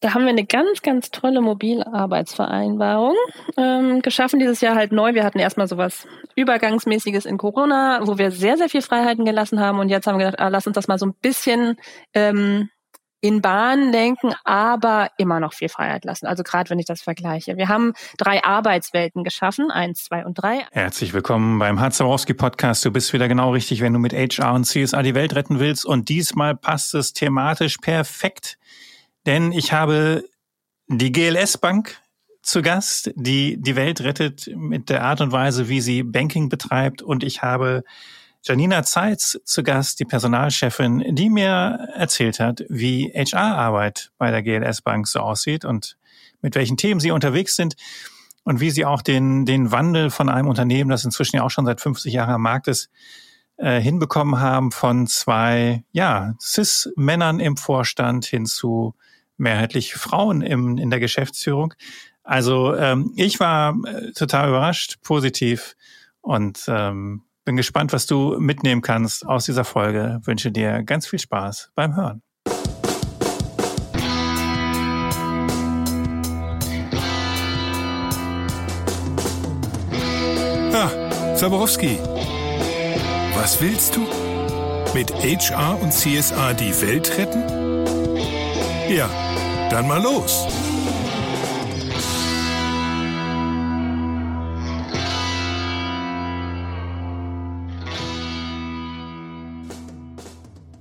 Da haben wir eine ganz, ganz tolle Mobilarbeitsvereinbarung ähm, geschaffen dieses Jahr halt neu. Wir hatten erstmal sowas Übergangsmäßiges in Corona, wo wir sehr, sehr viel Freiheiten gelassen haben. Und jetzt haben wir gedacht, ah, lass uns das mal so ein bisschen ähm, in Bahn lenken, aber immer noch viel Freiheit lassen. Also gerade wenn ich das vergleiche. Wir haben drei Arbeitswelten geschaffen, eins, zwei und drei. Herzlich willkommen beim Hatzawowski Podcast. Du bist wieder genau richtig, wenn du mit HR und CSA die Welt retten willst. Und diesmal passt es thematisch perfekt denn ich habe die GLS Bank zu Gast, die die Welt rettet mit der Art und Weise, wie sie Banking betreibt. Und ich habe Janina Zeitz zu Gast, die Personalchefin, die mir erzählt hat, wie HR-Arbeit bei der GLS Bank so aussieht und mit welchen Themen sie unterwegs sind und wie sie auch den, den Wandel von einem Unternehmen, das inzwischen ja auch schon seit 50 Jahren am Markt ist, äh, hinbekommen haben von zwei, ja, Cis-Männern im Vorstand hin zu mehrheitlich Frauen im, in der Geschäftsführung. Also ähm, ich war äh, total überrascht, positiv und ähm, bin gespannt, was du mitnehmen kannst aus dieser Folge. Wünsche dir ganz viel Spaß beim Hören. Ah, Zaborowski. Was willst du? Mit HR und CSA die Welt retten? Ja, dann mal los.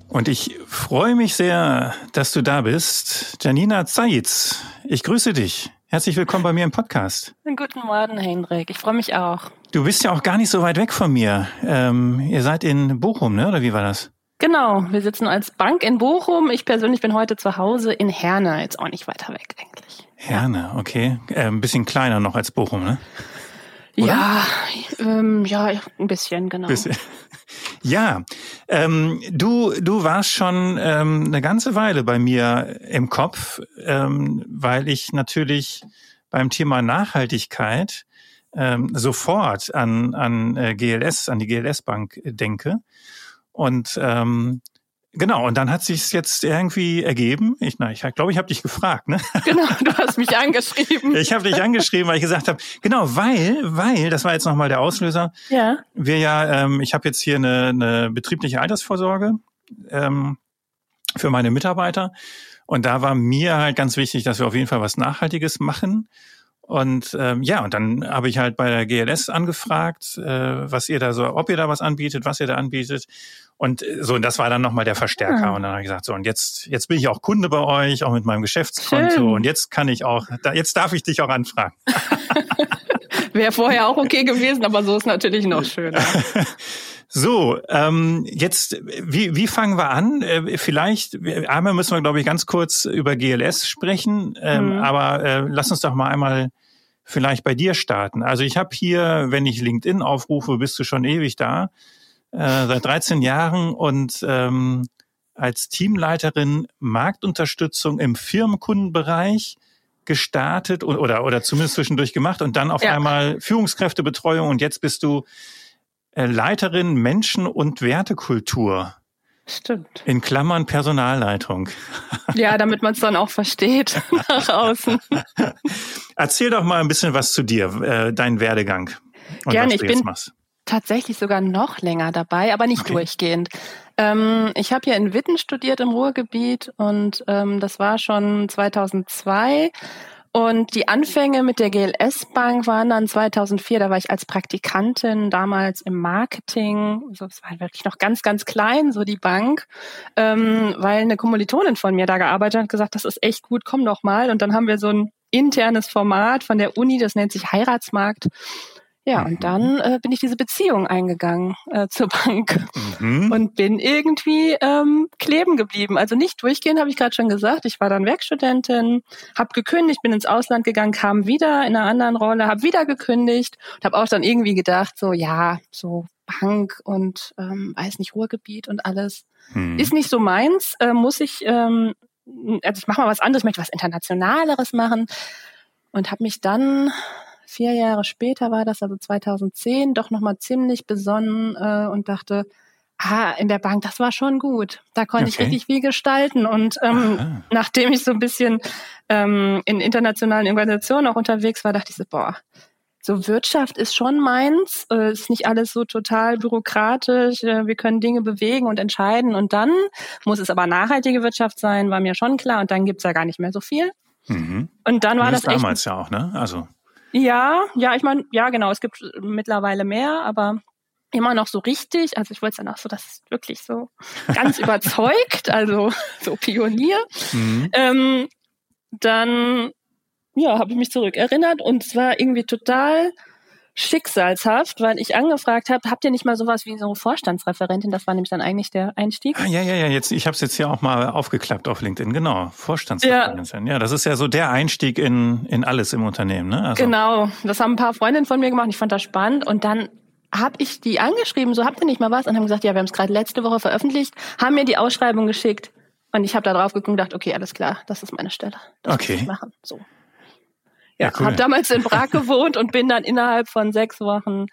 Und ich freue mich sehr, dass du da bist. Janina Zeitz, ich grüße dich. Herzlich willkommen bei mir im Podcast. Guten Morgen, Hendrik. Ich freue mich auch. Du bist ja auch gar nicht so weit weg von mir. Ähm, ihr seid in Bochum, ne? Oder wie war das? Genau, wir sitzen als Bank in Bochum. Ich persönlich bin heute zu Hause in Herne, jetzt auch nicht weiter weg eigentlich. Herne, okay. Äh, ein bisschen kleiner noch als Bochum, ne? Oder? Ja, ähm, ja, ein bisschen, genau. Bisschen. Ja, ähm, du, du warst schon ähm, eine ganze Weile bei mir im Kopf, ähm, weil ich natürlich beim Thema Nachhaltigkeit ähm, sofort an, an äh, GLS, an die GLS-Bank denke. Und ähm, Genau, und dann hat sich jetzt irgendwie ergeben. Ich, na, ich glaube, ich habe dich gefragt, ne? Genau, du hast mich angeschrieben. ich habe dich angeschrieben, weil ich gesagt habe, genau, weil, weil, das war jetzt nochmal der Auslöser. Ja. Wir ja, ähm, ich habe jetzt hier eine, eine betriebliche Altersvorsorge ähm, für meine Mitarbeiter. Und da war mir halt ganz wichtig, dass wir auf jeden Fall was Nachhaltiges machen. Und ähm, ja, und dann habe ich halt bei der GLS angefragt, äh, was ihr da so, ob ihr da was anbietet, was ihr da anbietet. Und äh, so, und das war dann nochmal der Verstärker. Ja. Und dann habe ich gesagt, so, und jetzt, jetzt bin ich auch Kunde bei euch, auch mit meinem Geschäftskonto. Schön. Und jetzt kann ich auch, da, jetzt darf ich dich auch anfragen. Wäre vorher auch okay gewesen, aber so ist natürlich noch schöner. So, ähm, jetzt, wie, wie fangen wir an? Äh, vielleicht, einmal müssen wir, glaube ich, ganz kurz über GLS sprechen, ähm, mhm. aber äh, lass uns doch mal einmal vielleicht bei dir starten. Also ich habe hier, wenn ich LinkedIn aufrufe, bist du schon ewig da, äh, seit 13 Jahren und ähm, als Teamleiterin Marktunterstützung im Firmenkundenbereich gestartet oder, oder zumindest zwischendurch gemacht und dann auf ja. einmal Führungskräftebetreuung und jetzt bist du Leiterin Menschen- und Wertekultur. Stimmt. In Klammern Personalleitung. Ja, damit man es dann auch versteht nach außen. Erzähl doch mal ein bisschen was zu dir, äh, dein Werdegang. Und Gerne, ich bin machst. tatsächlich sogar noch länger dabei, aber nicht okay. durchgehend. Ähm, ich habe hier in Witten studiert im Ruhrgebiet und ähm, das war schon 2002 und die Anfänge mit der GLS Bank waren dann 2004, da war ich als Praktikantin damals im Marketing, also es war wirklich noch ganz, ganz klein, so die Bank, ähm, weil eine Kommilitonin von mir da gearbeitet hat und gesagt, das ist echt gut, komm doch mal. Und dann haben wir so ein internes Format von der Uni, das nennt sich Heiratsmarkt. Ja, und dann äh, bin ich diese Beziehung eingegangen äh, zur Bank mhm. und bin irgendwie ähm, kleben geblieben. Also nicht durchgehen, habe ich gerade schon gesagt. Ich war dann Werkstudentin, habe gekündigt, bin ins Ausland gegangen, kam wieder in einer anderen Rolle, habe wieder gekündigt und habe auch dann irgendwie gedacht, so ja, so Bank und ähm, weiß nicht Ruhrgebiet und alles mhm. ist nicht so meins. Äh, muss ich, ähm, also ich mache mal was anderes, möchte was internationaleres machen und habe mich dann vier Jahre später war das, also 2010, doch nochmal ziemlich besonnen äh, und dachte, Ah, in der Bank, das war schon gut. Da konnte okay. ich richtig viel gestalten. Und ähm, nachdem ich so ein bisschen ähm, in internationalen Organisationen auch unterwegs war, dachte ich so, boah, so Wirtschaft ist schon meins, äh, ist nicht alles so total bürokratisch, äh, wir können Dinge bewegen und entscheiden und dann muss es aber nachhaltige Wirtschaft sein, war mir schon klar und dann gibt's ja gar nicht mehr so viel. Mhm. Und dann war das, das damals ja auch, ne? Also ja, ja, ich meine, ja genau, es gibt mittlerweile mehr, aber immer noch so richtig. Also ich wollte es dann auch so, das ist wirklich so ganz überzeugt, also so Pionier. Mhm. Ähm, dann ja, habe ich mich zurückerinnert und es war irgendwie total schicksalshaft, weil ich angefragt habe, habt ihr nicht mal sowas wie so Vorstandsreferentin? Das war nämlich dann eigentlich der Einstieg. Ah, ja, ja, ja, jetzt, ich habe es jetzt hier auch mal aufgeklappt auf LinkedIn, genau. Vorstandsreferentin. Ja. ja, das ist ja so der Einstieg in, in alles im Unternehmen, ne? Also. Genau, das haben ein paar Freundinnen von mir gemacht. Ich fand das spannend und dann habe ich die angeschrieben, so habt ihr nicht mal was? Und haben gesagt, ja, wir haben es gerade letzte Woche veröffentlicht, haben mir die Ausschreibung geschickt und ich habe da drauf geguckt und gedacht, okay, alles klar, das ist meine Stelle. Das okay. muss ich machen. So. Ja, cool. habe damals in Prag gewohnt und bin dann innerhalb von sechs Wochen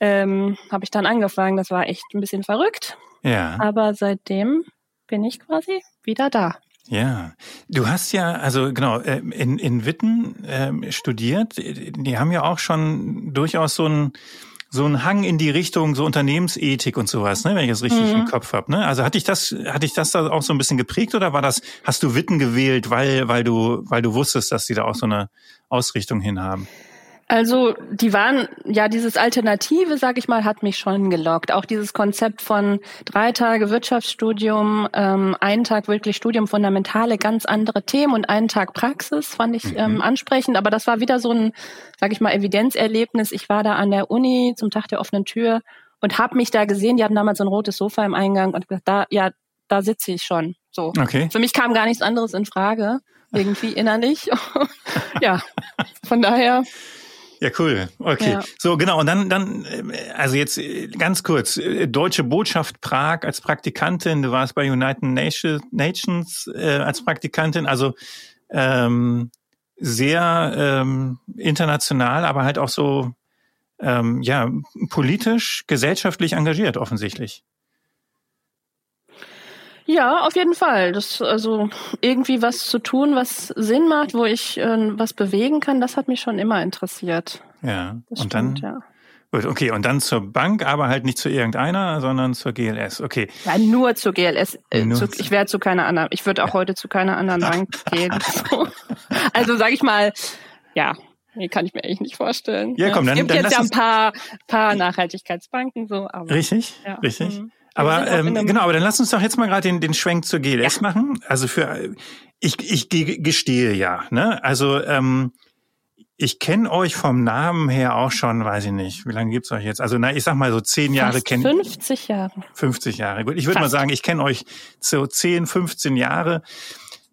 ähm, habe ich dann angefangen. Das war echt ein bisschen verrückt. Ja. Aber seitdem bin ich quasi wieder da. Ja, du hast ja, also genau, äh, in, in Witten äh, studiert. Die haben ja auch schon durchaus so ein so ein Hang in die Richtung so Unternehmensethik und sowas, ne, wenn ich es richtig mhm. im Kopf habe. Ne? Also hatte ich das, hatte ich das da auch so ein bisschen geprägt oder war das, hast du Witten gewählt, weil, weil du, weil du wusstest, dass die da auch so eine Ausrichtung hin haben? Also die waren, ja, dieses Alternative, sag ich mal, hat mich schon gelockt. Auch dieses Konzept von drei Tage Wirtschaftsstudium, ähm, einen Tag wirklich Studium fundamentale, ganz andere Themen und einen Tag Praxis fand ich ähm, mhm. ansprechend. Aber das war wieder so ein, sag ich mal, Evidenzerlebnis. Ich war da an der Uni zum Tag der offenen Tür und habe mich da gesehen. Die hatten damals so ein rotes Sofa im Eingang und gesagt, da, ja, da sitze ich schon. So. Okay. Für mich kam gar nichts anderes in Frage, irgendwie innerlich. ja, von daher ja, cool. Okay. Ja. So, genau. Und dann, dann, äh, also jetzt äh, ganz kurz. Äh, Deutsche Botschaft Prag als Praktikantin. Du warst bei United Nations äh, als Praktikantin. Also ähm, sehr ähm, international, aber halt auch so ähm, ja politisch, gesellschaftlich engagiert offensichtlich. Ja, auf jeden Fall. Das also irgendwie was zu tun, was Sinn macht, wo ich äh, was bewegen kann, das hat mich schon immer interessiert. Ja. Das und stimmt, dann ja. Gut, okay, und dann zur Bank, aber halt nicht zu irgendeiner, sondern zur GLS. Okay. Ja, nur zur GLS. Äh, nur zu, ich wäre zu keiner anderen. Ich würde auch ja. heute zu keiner anderen Bank gehen. Also sage ich mal, ja, Nee, kann ich mir eigentlich nicht vorstellen. Ja, komm, dann, es gibt dann jetzt ja ein paar, paar Nachhaltigkeitsbanken so. Aber, richtig, ja. richtig. Mhm. Aber ähm, genau, aber dann lass uns doch jetzt mal gerade den, den Schwenk zur GLS ja. machen. Also für ich, ich gestehe ja, ne? Also ähm, ich kenne euch vom Namen her auch schon, weiß ich nicht, wie lange gibt's euch jetzt? Also na, ich sag mal so zehn Jahre kennen. 50 Jahre. 50 Jahre. Gut, ich würde mal sagen, ich kenne euch so 10, 15 Jahre.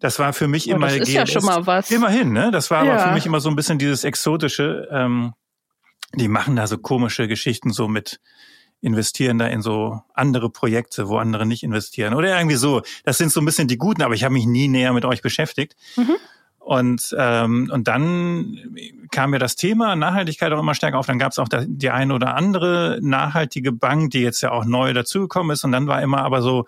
Das war für mich oh, immer das ist GLS. ja schon mal was. Immerhin, ne? Das war ja. aber für mich immer so ein bisschen dieses exotische. Ähm, die machen da so komische Geschichten so mit investieren da in so andere Projekte, wo andere nicht investieren. Oder irgendwie so. Das sind so ein bisschen die Guten, aber ich habe mich nie näher mit euch beschäftigt. Mhm. Und, ähm, und dann kam mir das Thema Nachhaltigkeit auch immer stärker auf. Dann gab es auch die eine oder andere nachhaltige Bank, die jetzt ja auch neu dazugekommen ist. Und dann war immer aber so,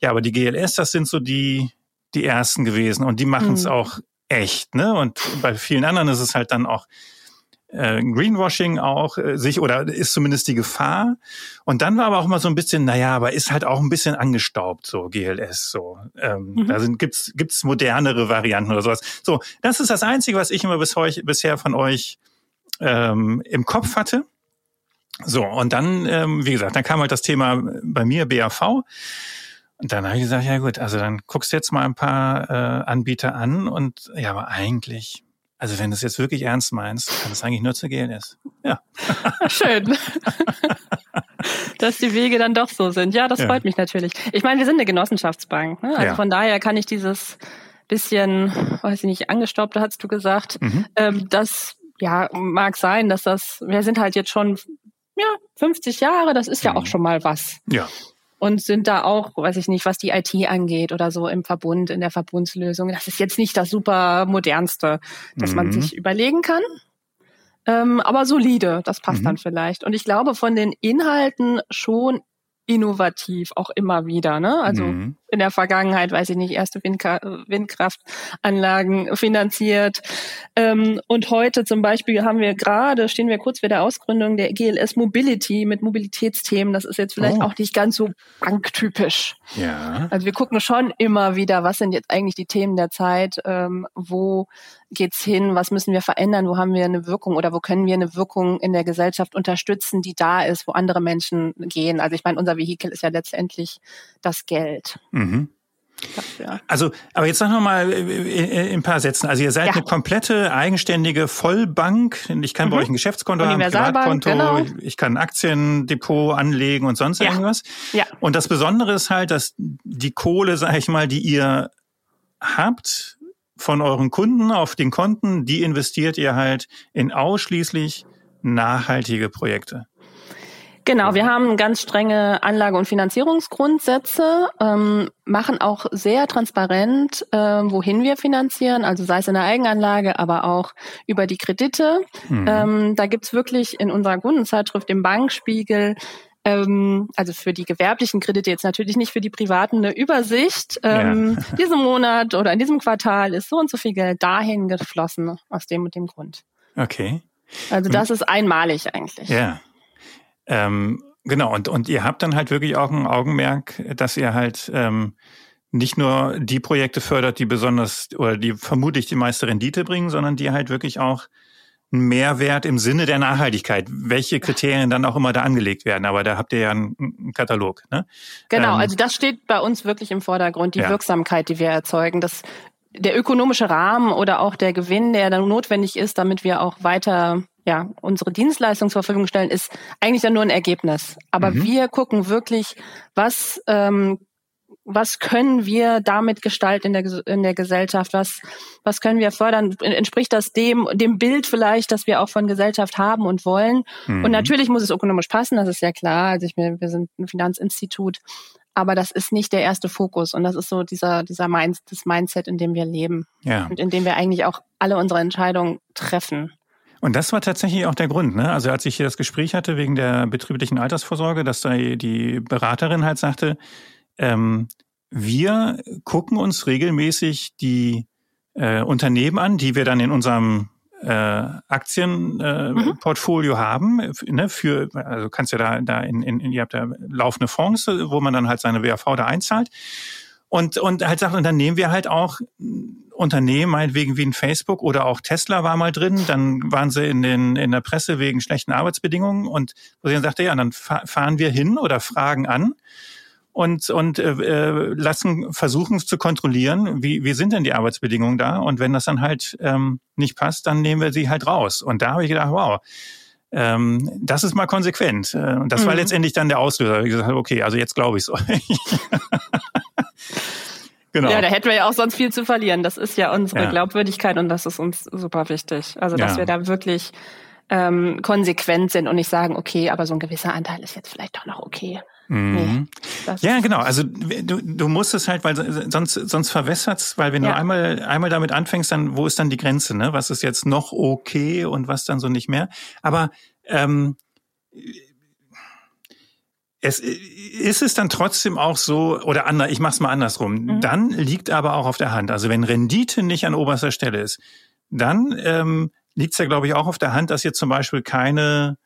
ja, aber die GLS, das sind so die, die ersten gewesen. Und die machen es mhm. auch echt. Ne? Und bei vielen anderen ist es halt dann auch äh, Greenwashing auch äh, sich oder ist zumindest die Gefahr. Und dann war aber auch mal so ein bisschen, naja, aber ist halt auch ein bisschen angestaubt, so GLS. So, ähm, mhm. da sind, gibt's gibt's modernere Varianten oder sowas. So, das ist das Einzige, was ich immer bis heute, bisher von euch ähm, im Kopf hatte. So, und dann, ähm, wie gesagt, dann kam halt das Thema bei mir BAV. Und dann habe ich gesagt, ja gut, also dann guckst du jetzt mal ein paar äh, Anbieter an und ja, aber eigentlich also wenn du es jetzt wirklich ernst meinst, kann es eigentlich nur zu GLS. Ja. Schön. Dass die Wege dann doch so sind. Ja, das ja. freut mich natürlich. Ich meine, wir sind eine Genossenschaftsbank. Ne? Also ja. von daher kann ich dieses bisschen, weiß ich nicht, angestaubt, hast du gesagt, mhm. ähm, das ja mag sein, dass das, wir sind halt jetzt schon ja 50 Jahre, das ist ja mhm. auch schon mal was. Ja und sind da auch, weiß ich nicht, was die IT angeht oder so im Verbund, in der Verbundslösung. Das ist jetzt nicht das super modernste, das mhm. man sich überlegen kann. Ähm, aber solide, das passt mhm. dann vielleicht. Und ich glaube von den Inhalten schon innovativ, auch immer wieder. Ne? Also mhm. In der Vergangenheit, weiß ich nicht, erste Windka Windkraftanlagen finanziert. Ähm, und heute zum Beispiel haben wir gerade, stehen wir kurz vor der Ausgründung der GLS Mobility mit Mobilitätsthemen. Das ist jetzt vielleicht oh. auch nicht ganz so banktypisch. Ja. Also wir gucken schon immer wieder, was sind jetzt eigentlich die Themen der Zeit, ähm, wo geht's hin, was müssen wir verändern, wo haben wir eine Wirkung oder wo können wir eine Wirkung in der Gesellschaft unterstützen, die da ist, wo andere Menschen gehen. Also ich meine, unser Vehikel ist ja letztendlich das Geld. Mhm. Also, aber jetzt sag noch mal in, ein paar Sätzen. Also ihr seid ja. eine komplette eigenständige Vollbank. Ich kann mhm. bei euch ein Geschäftskonto haben, ein Privatkonto, genau. ich kann ein Aktiendepot anlegen und sonst ja. irgendwas. Ja. Und das Besondere ist halt, dass die Kohle, sag ich mal, die ihr habt von euren Kunden auf den Konten, die investiert ihr halt in ausschließlich nachhaltige Projekte. Genau, wir haben ganz strenge Anlage- und Finanzierungsgrundsätze, ähm, machen auch sehr transparent, äh, wohin wir finanzieren, also sei es in der Eigenanlage, aber auch über die Kredite. Mhm. Ähm, da gibt's wirklich in unserer Kundenzeitschrift, dem Bankspiegel, ähm, also für die gewerblichen Kredite jetzt natürlich nicht für die privaten eine Übersicht. Ähm, ja. diesen Monat oder in diesem Quartal ist so und so viel Geld dahin geflossen aus dem und dem Grund. Okay. Also das ist einmalig eigentlich. Ja. Ähm, genau, und, und ihr habt dann halt wirklich auch ein Augenmerk, dass ihr halt ähm, nicht nur die Projekte fördert, die besonders oder die vermutlich die meiste Rendite bringen, sondern die halt wirklich auch einen Mehrwert im Sinne der Nachhaltigkeit, welche Kriterien dann auch immer da angelegt werden. Aber da habt ihr ja einen, einen Katalog. Ne? Genau, ähm, also das steht bei uns wirklich im Vordergrund, die ja. Wirksamkeit, die wir erzeugen. Das, der ökonomische Rahmen oder auch der Gewinn, der dann notwendig ist, damit wir auch weiter ja, unsere Dienstleistung zur Verfügung stellen, ist eigentlich dann nur ein Ergebnis. Aber mhm. wir gucken wirklich, was ähm, was können wir damit gestalten in der, in der Gesellschaft? Was, was können wir fördern? Entspricht das dem, dem Bild vielleicht, das wir auch von Gesellschaft haben und wollen? Mhm. Und natürlich muss es ökonomisch passen, das ist ja klar. Also ich, wir sind ein Finanzinstitut. Aber das ist nicht der erste Fokus. Und das ist so dieser, dieser Mind, das Mindset, in dem wir leben. Ja. Und in dem wir eigentlich auch alle unsere Entscheidungen treffen. Und das war tatsächlich auch der Grund, ne? Also als ich hier das Gespräch hatte wegen der betrieblichen Altersvorsorge, dass da die Beraterin halt sagte, ähm, wir gucken uns regelmäßig die äh, Unternehmen an, die wir dann in unserem äh, Aktienportfolio äh, mhm. haben. Ne, für, also kannst ja da, da in, in, ihr habt da laufende Fonds, wo man dann halt seine WAV da einzahlt. Und, und halt sagt, und dann nehmen wir halt auch Unternehmen, meinetwegen wie ein Facebook oder auch Tesla war mal drin, dann waren sie in, den, in der Presse wegen schlechten Arbeitsbedingungen und wo sie dann sagte, ja, dann fahren wir hin oder fragen an und, und äh, äh, lassen versuchen zu kontrollieren, wie, wie sind denn die Arbeitsbedingungen da und wenn das dann halt ähm, nicht passt, dann nehmen wir sie halt raus. Und da habe ich gedacht, wow, ähm, das ist mal konsequent. Äh, und das mhm. war letztendlich dann der Auslöser. Ich gesagt, okay, also jetzt glaube ich so. Genau. Ja, da hätten wir ja auch sonst viel zu verlieren. Das ist ja unsere ja. Glaubwürdigkeit und das ist uns super wichtig. Also, dass ja. wir da wirklich ähm, konsequent sind und nicht sagen, okay, aber so ein gewisser Anteil ist jetzt vielleicht doch noch okay. Mhm. Nee, ja, genau. Also du, du musst es halt, weil sonst sonst verwässert's, weil wenn ja. du einmal einmal damit anfängst, dann wo ist dann die Grenze? Ne? Was ist jetzt noch okay und was dann so nicht mehr? Aber ähm, es ist es dann trotzdem auch so oder anders. Ich mach's mal andersrum. Mhm. Dann liegt aber auch auf der Hand. Also wenn Rendite nicht an oberster Stelle ist, dann ähm, liegt's ja glaube ich auch auf der Hand, dass ihr zum Beispiel keine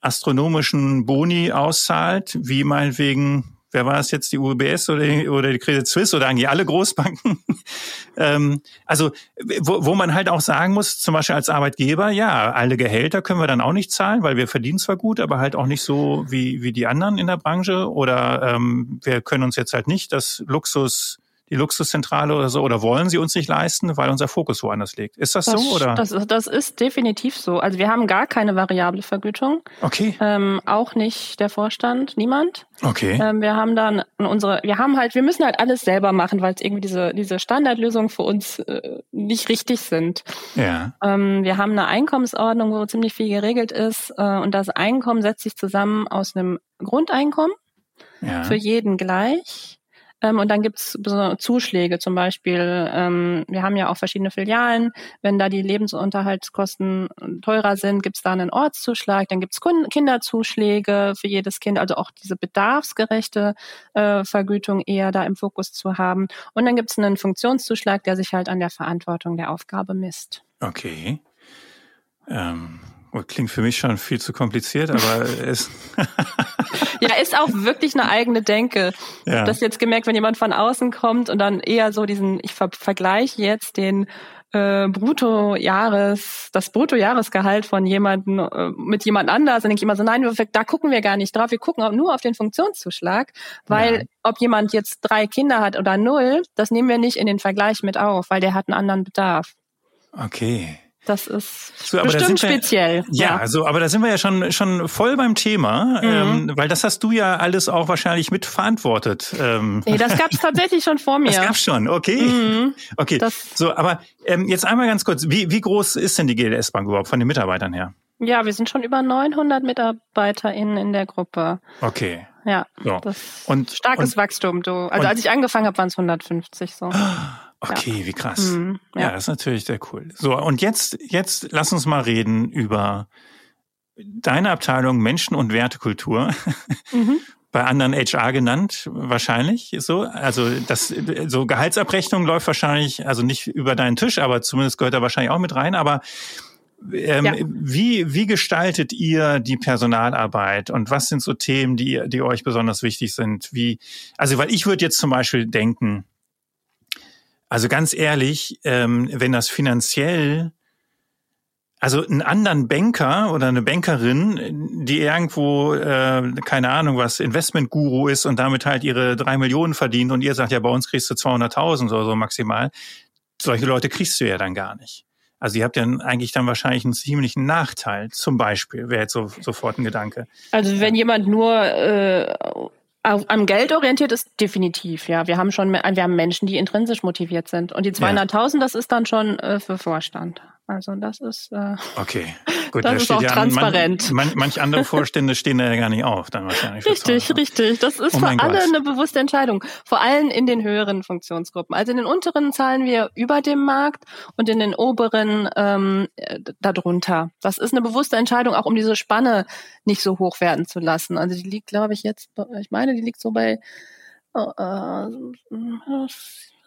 astronomischen Boni auszahlt, wie meinetwegen wer war es jetzt, die UBS oder, die, oder die Credit Suisse oder eigentlich alle Großbanken? ähm, also wo, wo man halt auch sagen muss, zum Beispiel als Arbeitgeber, ja, alle Gehälter können wir dann auch nicht zahlen, weil wir verdienen zwar gut, aber halt auch nicht so wie, wie die anderen in der Branche. Oder ähm, wir können uns jetzt halt nicht das Luxus die Luxuszentrale oder so oder wollen sie uns nicht leisten, weil unser Fokus woanders liegt. Ist das, das so oder? Das, das ist definitiv so. Also wir haben gar keine variable Vergütung. Okay. Ähm, auch nicht der Vorstand, niemand. Okay. Ähm, wir haben dann unsere, wir haben halt, wir müssen halt alles selber machen, weil es irgendwie diese diese Standardlösungen für uns äh, nicht richtig sind. Ja. Ähm, wir haben eine Einkommensordnung, wo ziemlich viel geregelt ist äh, und das Einkommen setzt sich zusammen aus einem Grundeinkommen ja. für jeden gleich Ähm, und dann gibt's Zuschläge zum Beispiel. Ähm, wir haben ja auch verschiedene Filialen. Wenn da die Lebensunterhaltskosten teurer sind, gibt's da einen Ortszuschlag. Dann gibt's Kinderzuschläge für jedes Kind, also auch diese bedarfsgerechte äh, Vergütung eher da im Fokus zu haben. Und dann gibt's einen Funktionszuschlag, der sich halt an der Verantwortung der Aufgabe misst. Okay. Ähm, klingt für mich schon viel zu kompliziert, aber es. ja, ist auch wirklich eine eigene Denke. Ja. Ich habe das jetzt gemerkt, wenn jemand von außen kommt und dann eher so diesen, ich ver vergleiche jetzt den äh, Bruttojahres, das Bruttojahresgehalt von jemandem äh, mit jemand anders, dann denke ich immer so, nein, da gucken wir gar nicht drauf, wir gucken auch nur auf den Funktionszuschlag, weil ja. ob jemand jetzt drei Kinder hat oder null, das nehmen wir nicht in den Vergleich mit auf, weil der hat einen anderen Bedarf. Okay. Das ist so, bestimmt wir, speziell. Ja, ja, also, aber da sind wir ja schon, schon voll beim Thema, mhm. ähm, weil das hast du ja alles auch wahrscheinlich mitverantwortet. Ähm. Nee, das gab es tatsächlich schon vor mir. Das gab's schon, okay. Mhm. Okay, das so, aber ähm, jetzt einmal ganz kurz, wie, wie groß ist denn die GLS Bank überhaupt von den Mitarbeitern her? Ja, wir sind schon über 900 MitarbeiterInnen in der Gruppe. Okay. Ja, so. das und, starkes und, Wachstum. Du. Also und, als ich angefangen habe, waren es 150 so. Okay, ja. wie krass. Mhm, ja. ja, das ist natürlich sehr cool. So, und jetzt, jetzt lass uns mal reden über deine Abteilung Menschen- und Wertekultur. Mhm. Bei anderen HR genannt, wahrscheinlich so. Also das so Gehaltsabrechnung läuft wahrscheinlich, also nicht über deinen Tisch, aber zumindest gehört da wahrscheinlich auch mit rein. Aber ähm, ja. wie, wie gestaltet ihr die Personalarbeit und was sind so Themen, die, die euch besonders wichtig sind? Wie, also weil ich würde jetzt zum Beispiel denken, also ganz ehrlich, ähm, wenn das finanziell, also einen anderen Banker oder eine Bankerin, die irgendwo, äh, keine Ahnung was, Investmentguru ist und damit halt ihre drei Millionen verdient und ihr sagt, ja, bei uns kriegst du 200.000 oder so maximal, solche Leute kriegst du ja dann gar nicht. Also ihr habt ja eigentlich dann wahrscheinlich einen ziemlichen Nachteil, zum Beispiel, wäre jetzt so, sofort ein Gedanke. Also wenn jemand nur äh, am Geld orientiert ist definitiv, ja. Wir haben schon, wir haben Menschen, die intrinsisch motiviert sind. Und die 200.000, ja. das ist dann schon äh, für Vorstand. Also das ist äh, okay. Gut, das da ist auch ja transparent. Man, manch andere Vorstände stehen da ja gar nicht auf, dann wahrscheinlich. Richtig, richtig. Das ist oh für alle Gott. eine bewusste Entscheidung. Vor allem in den höheren Funktionsgruppen. Also in den unteren zahlen wir über dem Markt und in den oberen ähm, darunter. Das ist eine bewusste Entscheidung, auch um diese Spanne nicht so hoch werden zu lassen. Also die liegt, glaube ich, jetzt, ich meine, die liegt so bei äh,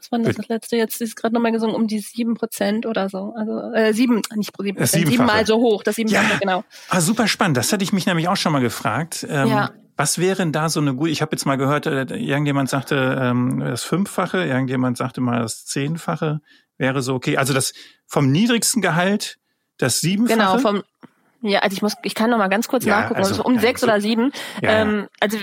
was war das, das letzte jetzt, ist gerade nochmal gesungen, um die sieben Prozent oder so. Also äh, sieben, nicht sieben Prozent, siebenmal so hoch, das sieben ja. genau. Ah, super spannend. Das hatte ich mich nämlich auch schon mal gefragt. Ähm, ja. Was wäre denn da so eine gute, ich habe jetzt mal gehört, äh, irgendjemand sagte ähm, das Fünffache, irgendjemand sagte mal das Zehnfache wäre so okay. Also das vom niedrigsten Gehalt das Siebenfache? Genau, vom ja, also ich muss, ich kann noch mal ganz kurz ja, nachgucken, also, also um ja, sechs so, oder sieben. Ja, ähm, also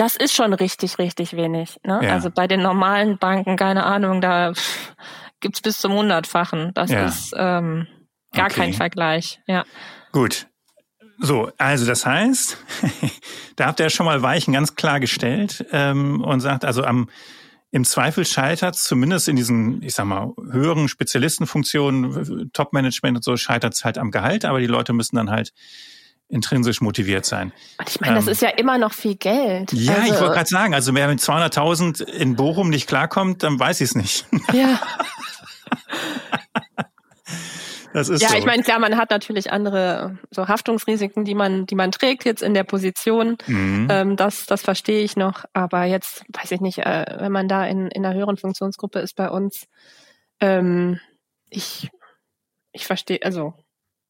das ist schon richtig, richtig wenig. Ne? Ja. Also bei den normalen Banken, keine Ahnung, da gibt's bis zum hundertfachen. Das ja. ist ähm, gar okay. kein Vergleich. Ja. Gut. So, also das heißt, da habt ihr schon mal Weichen ganz klar gestellt ähm, und sagt, also am im Zweifel scheitert zumindest in diesen, ich sag mal, höheren Spezialistenfunktionen, Top-Management und so, scheitert es halt am Gehalt, aber die Leute müssen dann halt intrinsisch motiviert sein. Und ich meine, das ähm, ist ja immer noch viel Geld. Ja, also, ich wollte gerade sagen, also wer mit 200.000 in Bochum nicht klarkommt, dann weiß ich es nicht. Ja. das ist ja, so. ich meine, klar, man hat natürlich andere so Haftungsrisiken, die man, die man trägt jetzt in der Position. Mhm. Ähm, das, das verstehe ich noch. Aber jetzt weiß ich nicht, äh, wenn man da in, in einer höheren Funktionsgruppe ist bei uns, ähm, ich, ich verstehe, also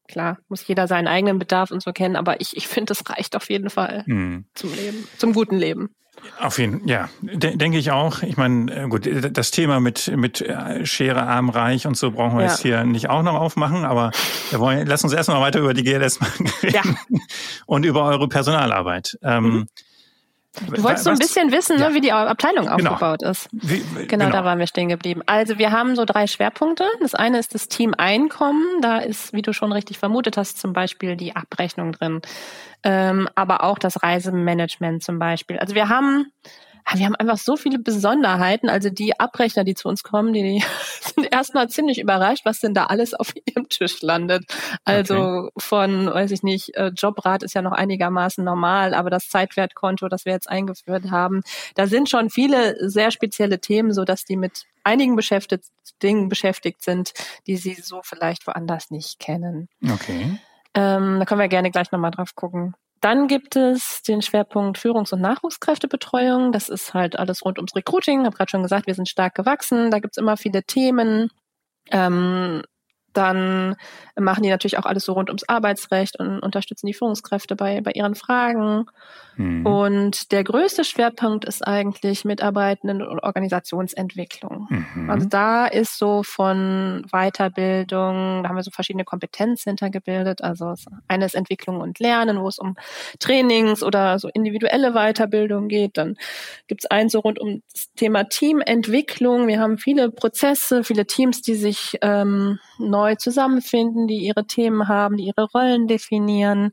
klar, muss jeder seinen eigenen Bedarf und so kennen, aber ich, ich finde, das reicht auf jeden Fall hm. zum Leben, zum guten Leben. Auf jeden ja, de denke ich auch. Ich meine, äh, gut, das Thema mit mit äh, Schere arm reich und so brauchen wir ja. jetzt hier nicht auch noch aufmachen, aber wir wollen, lass uns erstmal weiter über die GLS reden ja. und über eure Personalarbeit. Ähm, mhm. Du wolltest so ein bisschen wissen, ne, ja. ne, wie die Abteilung genau. aufgebaut ist. Wie, genau, genau, da waren wir stehen geblieben. Also wir haben so drei Schwerpunkte. Das eine ist das Team Einkommen. Da ist, wie du schon richtig vermutet hast, zum Beispiel die Abrechnung drin. Ähm, aber auch das Reisemanagement zum Beispiel. Also wir haben wir haben einfach so viele Besonderheiten. Also die Abrechner, die zu uns kommen, die, die sind erstmal ziemlich überrascht, was denn da alles auf ihrem Tisch landet. Also okay. von, weiß ich nicht, äh, Jobrat ist ja noch einigermaßen normal, aber das Zeitwertkonto, das wir jetzt eingeführt haben, da sind schon viele sehr spezielle Themen, so dass die mit einigen beschäftigt, Dingen beschäftigt sind, die sie so vielleicht woanders nicht kennen. Okay. Ähm, da können wir gerne gleich nochmal drauf gucken. Dann gibt es den Schwerpunkt Führungs- und Nachwuchskräftebetreuung. Das ist halt alles rund ums Recruiting. Ich habe gerade schon gesagt, wir sind stark gewachsen. Da gibt es immer viele Themen. Ähm, dann machen die natürlich auch alles so rund ums Arbeitsrecht und unterstützen die Führungskräfte bei, bei ihren Fragen. Mhm. Und der größte Schwerpunkt ist eigentlich Mitarbeitenden- und Organisationsentwicklung. Mhm. Also da ist so von Weiterbildung, da haben wir so verschiedene Kompetenzcenter gebildet. Also eine ist Entwicklung und Lernen, wo es um Trainings oder so individuelle Weiterbildung geht. Dann gibt es eins so rund um das Thema Teamentwicklung. Wir haben viele Prozesse, viele Teams, die sich ähm, neu zusammenfinden, die ihre Themen haben, die ihre Rollen definieren.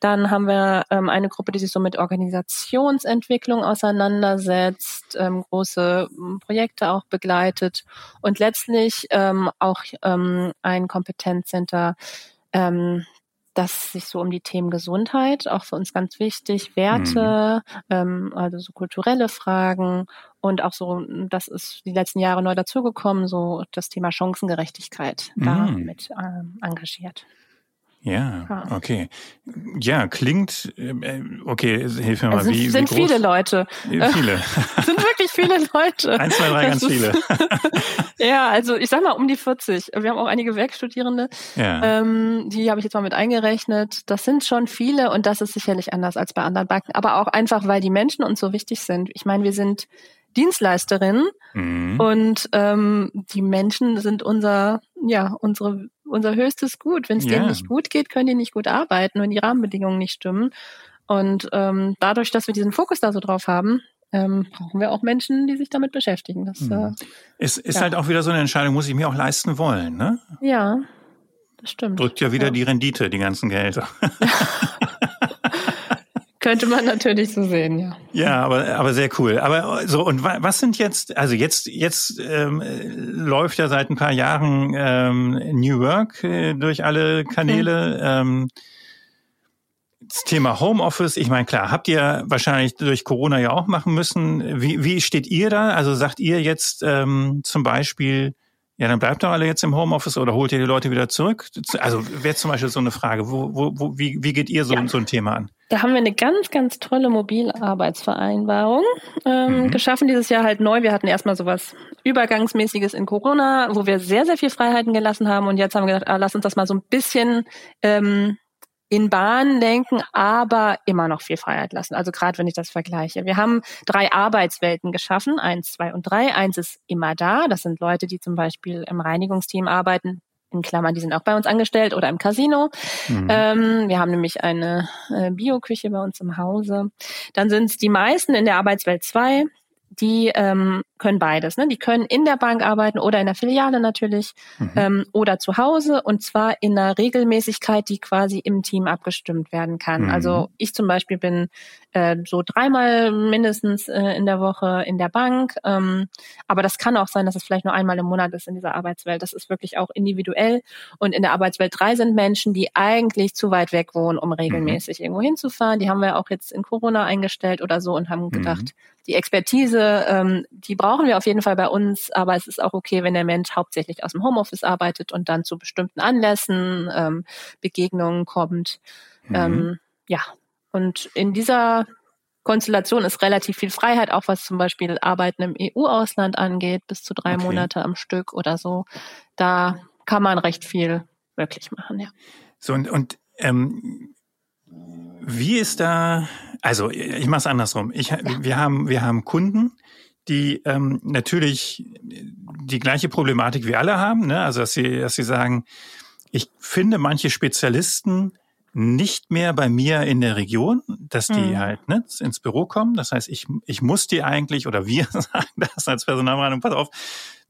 Dann haben wir ähm, eine Gruppe, die sich so mit Organisationsentwicklung auseinandersetzt, ähm, große Projekte auch begleitet und letztlich ähm, auch ähm, ein Kompetenzcenter, ähm, das sich so um die Themen Gesundheit, auch für uns ganz wichtig, Werte, mhm. ähm, also so kulturelle Fragen und auch so, das ist die letzten Jahre neu dazugekommen, so das Thema Chancengerechtigkeit mhm. damit ähm, engagiert. Ja, okay. Ja, klingt, äh, okay, hilf mir mal. Also wie, sind wie viele Leute. Viele. sind wirklich viele Leute. Eins, zwei, drei, ganz viele. ja, also ich sag mal um die 40. Wir haben auch einige Werkstudierende. Ja. Ähm, die habe ich jetzt mal mit eingerechnet. Das sind schon viele und das ist sicherlich anders als bei anderen Banken. Aber auch einfach, weil die Menschen uns so wichtig sind. Ich meine, wir sind Dienstleisterinnen mhm. und ähm, die Menschen sind unser, ja, unsere unser höchstes Gut. Wenn es yeah. denen nicht gut geht, können die nicht gut arbeiten, wenn die Rahmenbedingungen nicht stimmen. Und ähm, dadurch, dass wir diesen Fokus da so drauf haben, ähm, brauchen wir auch Menschen, die sich damit beschäftigen. Das mhm. äh, ist, ist ja. halt auch wieder so eine Entscheidung, muss ich mir auch leisten wollen, ne? Ja, das stimmt. Drückt ja wieder ja. die Rendite, die ganzen Gehälter. Könnte man natürlich so sehen, ja. Ja, aber, aber sehr cool. Aber so, und was sind jetzt, also jetzt, jetzt ähm, läuft ja seit ein paar Jahren ähm, New Work äh, durch alle Kanäle. Ähm, das Thema Homeoffice, ich meine, klar, habt ihr wahrscheinlich durch Corona ja auch machen müssen. Wie, wie steht ihr da? Also sagt ihr jetzt ähm, zum Beispiel, ja, dann bleibt doch alle jetzt im Homeoffice oder holt ihr die Leute wieder zurück? Also wäre zum Beispiel so eine Frage, wo, wo, wo, wie, wie geht ihr so, ja. so ein Thema an? Da haben wir eine ganz, ganz tolle Mobilarbeitsvereinbarung ähm, mhm. geschaffen dieses Jahr halt neu. Wir hatten erstmal sowas Übergangsmäßiges in Corona, wo wir sehr, sehr viel Freiheiten gelassen haben. Und jetzt haben wir gedacht, ah, lass uns das mal so ein bisschen ähm, in Bahn lenken, aber immer noch viel Freiheit lassen. Also gerade wenn ich das vergleiche. Wir haben drei Arbeitswelten geschaffen, eins, zwei und drei. Eins ist immer da. Das sind Leute, die zum Beispiel im Reinigungsteam arbeiten, in Klammern, die sind auch bei uns angestellt oder im Casino. Mhm. Ähm, wir haben nämlich eine äh, Bioküche bei uns im Hause. Dann sind es die meisten in der Arbeitswelt 2 die ähm, können beides. Ne? Die können in der Bank arbeiten oder in der Filiale natürlich mhm. ähm, oder zu Hause und zwar in einer Regelmäßigkeit, die quasi im Team abgestimmt werden kann. Mhm. Also ich zum Beispiel bin äh, so dreimal mindestens äh, in der Woche in der Bank, ähm, aber das kann auch sein, dass es vielleicht nur einmal im Monat ist in dieser Arbeitswelt. Das ist wirklich auch individuell und in der Arbeitswelt 3 sind Menschen, die eigentlich zu weit weg wohnen, um regelmäßig mhm. irgendwo hinzufahren. Die haben wir auch jetzt in Corona eingestellt oder so und haben mhm. gedacht, die Expertise, ähm, die brauchen wir auf jeden Fall bei uns, aber es ist auch okay, wenn der Mensch hauptsächlich aus dem Homeoffice arbeitet und dann zu bestimmten Anlässen, ähm, Begegnungen kommt. Mhm. Ähm, ja, und in dieser Konstellation ist relativ viel Freiheit, auch was zum Beispiel Arbeiten im EU-Ausland angeht, bis zu drei okay. Monate am Stück oder so. Da kann man recht viel wirklich machen, ja. So, und, und ähm, wie ist da, also ich mache es andersrum. Ich, ja. wir, haben, wir haben Kunden, die ähm, natürlich die gleiche Problematik wie alle haben. Ne? Also dass sie, dass sie sagen, ich finde manche Spezialisten nicht mehr bei mir in der Region, dass die mhm. halt ne, ins Büro kommen. Das heißt, ich, ich muss die eigentlich, oder wir sagen das als Personalberatung, pass auf,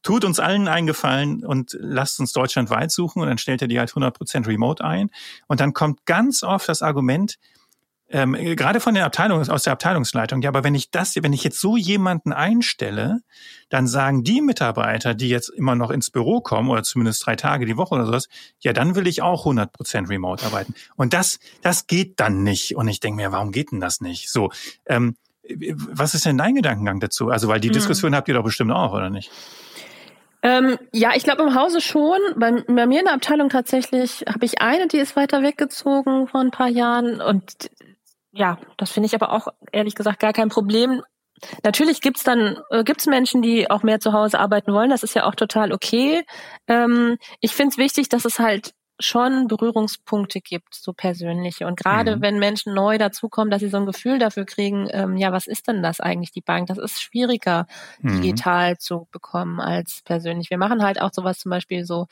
tut uns allen eingefallen und lasst uns deutschlandweit suchen und dann stellt er die halt 100% remote ein. Und dann kommt ganz oft das Argument, ähm, gerade von der Abteilung, aus der Abteilungsleitung, ja, aber wenn ich das, wenn ich jetzt so jemanden einstelle, dann sagen die Mitarbeiter, die jetzt immer noch ins Büro kommen oder zumindest drei Tage die Woche oder sowas, ja, dann will ich auch 100 Prozent remote arbeiten. Und das, das geht dann nicht. Und ich denke mir, warum geht denn das nicht? So, ähm, was ist denn dein Gedankengang dazu? Also, weil die hm. Diskussion habt ihr doch bestimmt auch, oder nicht? Ähm, ja, ich glaube im Hause schon. Bei, bei, mir in der Abteilung tatsächlich habe ich eine, die ist weiter weggezogen vor ein paar Jahren und ja, das finde ich aber auch ehrlich gesagt gar kein Problem. Natürlich gibt's dann äh, gibt's Menschen, die auch mehr zu Hause arbeiten wollen. Das ist ja auch total okay. Ähm, ich finde es wichtig, dass es halt schon Berührungspunkte gibt, so persönliche. Und gerade mhm. wenn Menschen neu dazukommen, dass sie so ein Gefühl dafür kriegen, ähm, ja, was ist denn das eigentlich, die Bank? Das ist schwieriger, mhm. digital zu bekommen als persönlich. Wir machen halt auch sowas zum Beispiel so,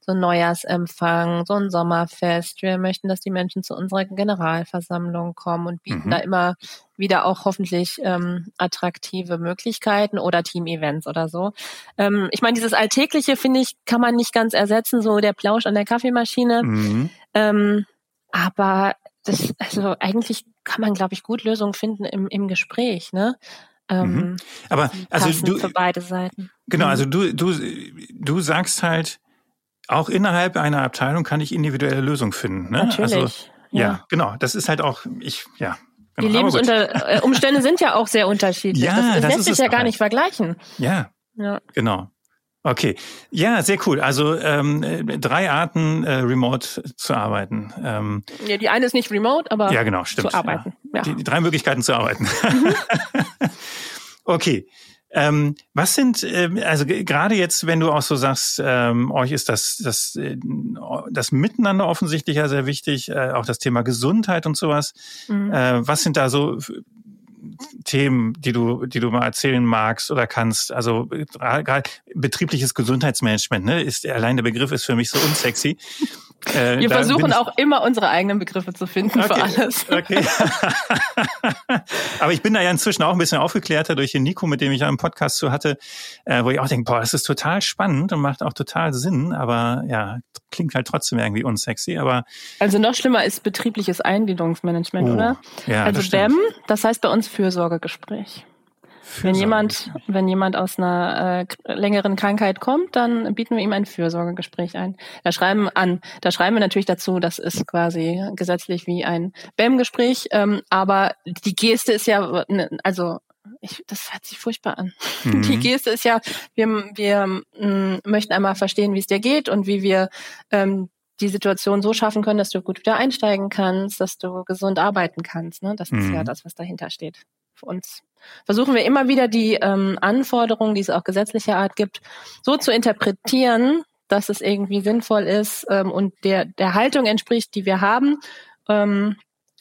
so ein Neujahrsempfang, so ein Sommerfest. Wir möchten, dass die Menschen zu unserer Generalversammlung kommen und bieten mhm. da immer wieder auch hoffentlich ähm, attraktive Möglichkeiten oder Team-Events oder so. Ähm, ich meine, dieses Alltägliche, finde ich, kann man nicht ganz ersetzen, so der Plausch an der Kaffeemaschine. Mhm. Ähm, aber das, also eigentlich kann man, glaube ich, gut Lösungen finden im, im Gespräch, ne? Ähm, mhm. Aber also du für beide Seiten. Genau, mhm. also du du du sagst halt auch innerhalb einer Abteilung kann ich individuelle Lösungen finden. Ne? Natürlich. Also, ja. ja, genau. Das ist halt auch ich ja die genau, Lebensumstände sind ja auch sehr unterschiedlich. Ja, das, das, das lässt sich ja gar nicht vergleichen. Ja, ja. genau. Okay, ja, sehr cool. Also ähm, drei Arten, äh, remote zu arbeiten. Ähm, ja, die eine ist nicht remote, aber ja, genau, stimmt. zu arbeiten. Ja. Die, die drei Möglichkeiten zu arbeiten. Mhm. okay, ähm, was sind, äh, also gerade jetzt, wenn du auch so sagst, ähm, euch ist das, das, äh, das Miteinander offensichtlich ja sehr wichtig, äh, auch das Thema Gesundheit und sowas. Mhm. Äh, was sind da so Themen, die du, die du mal erzählen magst oder kannst? Also gerade betriebliches Gesundheitsmanagement, ne, ist allein der Begriff ist für mich so unsexy. Äh, Wir versuchen auch immer unsere eigenen Begriffe zu finden okay. für alles. Okay. Aber ich bin da ja inzwischen auch ein bisschen aufgeklärter durch den Nico, mit dem ich einen Podcast zu hatte, äh, wo ich auch denke, boah, das ist total spannend und macht auch total Sinn, aber ja, klingt halt trotzdem irgendwie unsexy. Aber also noch schlimmer ist betriebliches Eingliederungsmanagement, oh, oder? Ja, also das BEM, das heißt bei uns Fürsorgegespräch. Wenn jemand, wenn jemand aus einer äh, längeren Krankheit kommt, dann bieten wir ihm ein Fürsorgegespräch ein. Da schreiben an, da schreiben wir natürlich dazu, das ist quasi gesetzlich wie ein BEM-Gespräch, ähm, aber die Geste ist ja, ne, also ich, das hört sich furchtbar an. Mhm. Die Geste ist ja, wir, wir mh, mm, möchten einmal verstehen, wie es dir geht und wie wir ähm, die Situation so schaffen können, dass du gut wieder einsteigen kannst, dass du gesund arbeiten kannst. Ne? Das ist ja mhm. das, was dahinter steht. Für uns versuchen wir immer wieder die ähm, Anforderungen, die es auch gesetzlicher Art gibt, so zu interpretieren, dass es irgendwie sinnvoll ist ähm, und der, der Haltung entspricht, die wir haben. Ähm,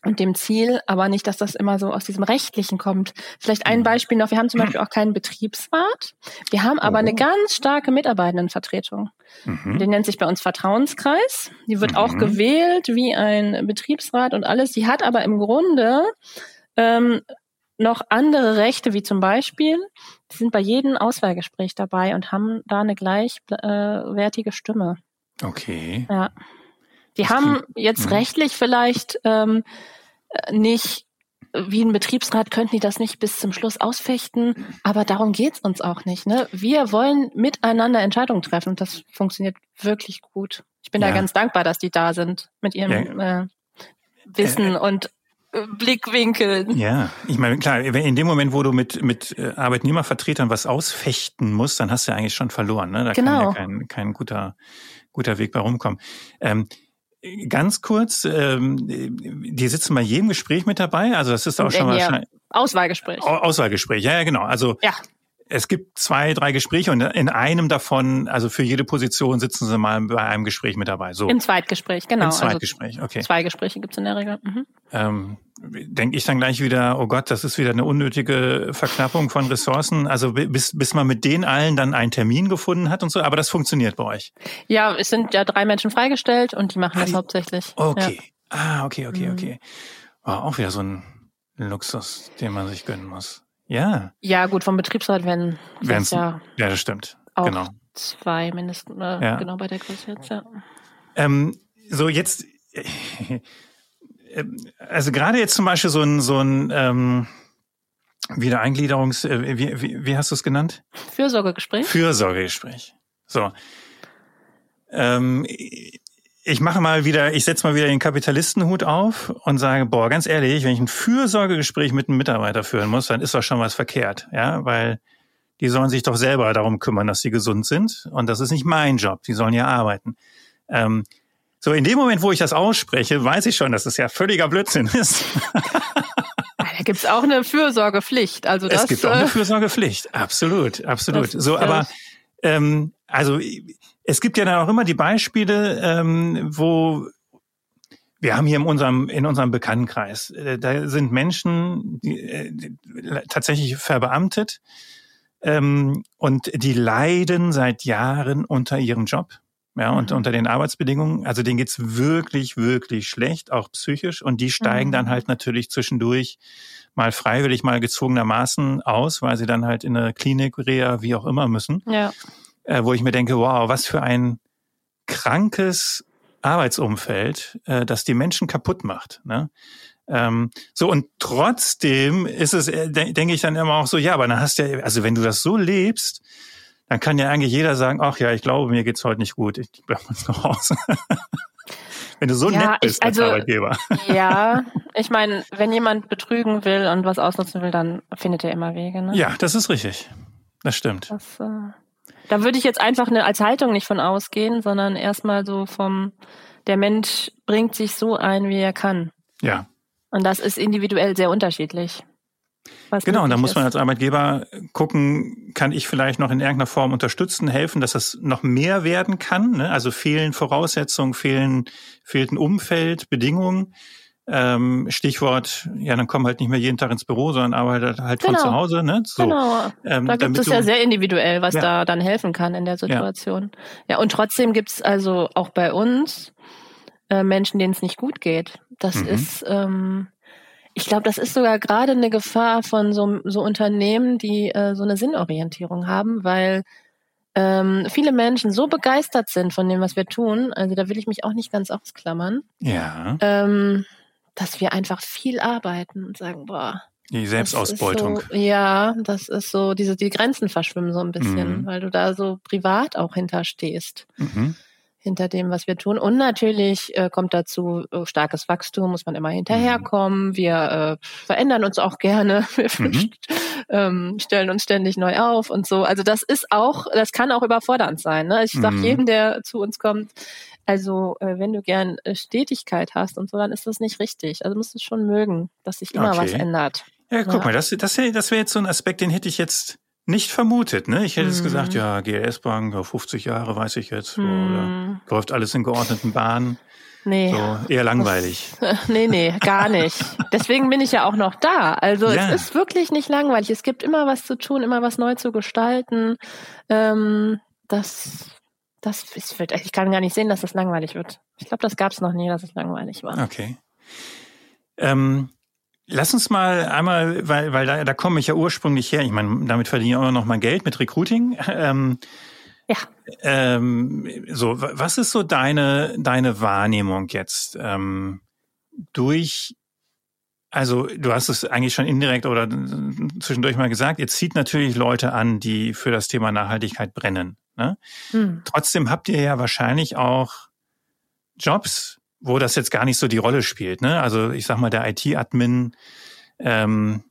und dem Ziel, aber nicht, dass das immer so aus diesem Rechtlichen kommt. Vielleicht ein mhm. Beispiel noch. Wir haben zum Beispiel auch keinen Betriebsrat. Wir haben aber eine oh. ganz starke Mitarbeitendenvertretung. Mhm. Die nennt sich bei uns Vertrauenskreis. Die wird mhm. auch gewählt wie ein Betriebsrat und alles. Die hat aber im Grunde ähm, noch andere Rechte, wie zum Beispiel, die sind bei jedem Auswahlgespräch dabei und haben da eine gleichwertige Stimme. Okay. Ja. Die das haben jetzt mh. rechtlich vielleicht ähm, nicht, wie ein Betriebsrat könnten die das nicht bis zum Schluss ausfechten, aber darum geht's uns auch nicht. Ne? Wir wollen miteinander Entscheidungen treffen und das funktioniert wirklich gut. Ich bin ja. da ganz dankbar, dass die da sind mit ihrem ja. äh, Wissen äh, und Blickwinkeln. Ja, ich meine, klar, in dem Moment, wo du mit, mit äh, Arbeitnehmervertretern was ausfechten musst, dann hast du ja eigentlich schon verloren. Ne? Da genau. kann ja kein, kein guter, guter Weg bei rumkommen. Ähm, ganz kurz, ähm, die sitzen bei jedem Gespräch mit dabei. Also das ist auch schon wahrscheinlich. Auswahlgespräch. Auswahlgespräch, ja, ja, genau. Also ja es gibt zwei, drei Gespräche und in einem davon, also für jede Position sitzen Sie mal bei einem Gespräch mit dabei. So. Im Zweitgespräch, genau. Im also Zweitgespräch, okay. Zwei Gespräche gibt's in der Regel. Mhm. Ähm, Denke ich dann gleich wieder, oh Gott, das ist wieder eine unnötige Verknappung von Ressourcen. Also bis, bis man mit denen allen dann einen Termin gefunden hat und so, aber das funktioniert bei euch. Ja, es sind ja drei Menschen freigestellt und die machen ah, das die, hauptsächlich. Okay. Ja. Ah, okay, okay, okay. War auch wieder so ein Luxus, den man sich gönnen muss. Ja. Ja, gut, vom Betriebsrat werden es ja. Ja, das stimmt. Auch genau. zwei mindestens, äh, ja. genau bei der Größe jetzt, ja. Ähm, so, jetzt ähm, also gerade jetzt zum Beispiel so ein, so ein ähm, Wiedereingliederungs, äh, wie, wie, wie hast du es genannt? Fürsorgegespräch. Fürsorgegespräch. So. Ähm, ich mache mal wieder, ich setze mal wieder den Kapitalistenhut auf und sage, boah, ganz ehrlich, wenn ich ein Fürsorgegespräch mit einem Mitarbeiter führen muss, dann ist doch schon was verkehrt, ja, weil die sollen sich doch selber darum kümmern, dass sie gesund sind und das ist nicht mein Job, die sollen ja arbeiten. Ähm, so, in dem Moment, wo ich das ausspreche, weiß ich schon, dass es ja völliger Blödsinn ist. Da gibt's auch eine Fürsorgepflicht. Also das, es gibt auch eine äh, Fürsorgepflicht, absolut, absolut. So, aber ähm, also es gibt ja dann auch immer die Beispiele, ähm, wo wir haben hier in unserem, in unserem Bekanntenkreis, äh, da sind Menschen die, äh, tatsächlich verbeamtet ähm, und die leiden seit Jahren unter ihrem Job. Ja, und mhm. unter den Arbeitsbedingungen, also denen geht's wirklich, wirklich schlecht, auch psychisch. Und die steigen mhm. dann halt natürlich zwischendurch mal freiwillig, mal gezwungenermaßen aus, weil sie dann halt in eine Klinik, Reha, wie auch immer müssen. Ja. Äh, wo ich mir denke, wow, was für ein krankes Arbeitsumfeld, äh, das die Menschen kaputt macht. Ne? Ähm, so und trotzdem ist es, äh, denke ich dann immer auch so, ja, aber dann hast du ja, also wenn du das so lebst, dann kann ja eigentlich jeder sagen, ach ja, ich glaube, mir geht's heute nicht gut, ich bleib mal zu Hause. wenn du so ja, nett bist ich, also, als Arbeitgeber. Ja, ich meine, wenn jemand betrügen will und was ausnutzen will, dann findet er immer Wege. Ne? Ja, das ist richtig. Das stimmt. Das, äh, da würde ich jetzt einfach eine, als Haltung nicht von ausgehen, sondern erstmal so vom, der Mensch bringt sich so ein, wie er kann. Ja. Und das ist individuell sehr unterschiedlich. Genau, und da muss man als Arbeitgeber gucken, kann ich vielleicht noch in irgendeiner Form unterstützen, helfen, dass das noch mehr werden kann. Ne? Also fehlen Voraussetzungen, fehlen, fehlt ein Umfeld, Bedingungen. Ähm, Stichwort, ja, dann kommen halt nicht mehr jeden Tag ins Büro, sondern arbeitet halt genau. von zu Hause. Ne? So, genau. Ähm, da gibt es ja sehr individuell, was ja. da dann helfen kann in der Situation. Ja, ja und trotzdem gibt's also auch bei uns äh, Menschen, denen es nicht gut geht. Das mhm. ist ähm, ich glaube, das ist sogar gerade eine Gefahr von so, so Unternehmen, die äh, so eine Sinnorientierung haben, weil ähm, viele Menschen so begeistert sind von dem, was wir tun. Also da will ich mich auch nicht ganz ausklammern. Ja. Ähm, dass wir einfach viel arbeiten und sagen, boah. Die Selbstausbeutung. So, ja, das ist so, diese, die Grenzen verschwimmen so ein bisschen, mhm. weil du da so privat auch hinterstehst. Mhm hinter dem, was wir tun. Und natürlich äh, kommt dazu äh, starkes Wachstum, muss man immer hinterherkommen. Mhm. Wir äh, verändern uns auch gerne. Wir mhm. ähm, stellen uns ständig neu auf und so. Also das ist auch, das kann auch überfordernd sein. Ne? Ich sage mhm. jedem, der zu uns kommt, also äh, wenn du gern äh, Stetigkeit hast und so, dann ist das nicht richtig. Also musst du schon mögen, dass sich immer okay. was ändert. Ja, guck ja. mal, das, das wäre das wär jetzt so ein Aspekt, den hätte ich jetzt nicht vermutet, ne? Ich hätte es gesagt, mhm. ja, GLS-Bank, 50 Jahre weiß ich jetzt, mhm. oder läuft alles in geordneten Bahnen. Nee. So, eher langweilig. Das, nee, nee, gar nicht. Deswegen bin ich ja auch noch da. Also ja. es ist wirklich nicht langweilig. Es gibt immer was zu tun, immer was neu zu gestalten. Ähm, das, das ist, ich kann gar nicht sehen, dass das langweilig wird. Ich glaube, das gab es noch nie, dass es langweilig war. Okay. Ähm, Lass uns mal einmal, weil, weil da, da komme ich ja ursprünglich her. Ich meine, damit verdiene ich auch noch mal Geld mit Recruiting. Ähm, ja. Ähm, so, was ist so deine deine Wahrnehmung jetzt ähm, durch? Also du hast es eigentlich schon indirekt oder zwischendurch mal gesagt. Ihr zieht natürlich Leute an, die für das Thema Nachhaltigkeit brennen. Ne? Hm. Trotzdem habt ihr ja wahrscheinlich auch Jobs, wo das jetzt gar nicht so die Rolle spielt. Ne? Also ich sag mal, der IT-Admin, ähm,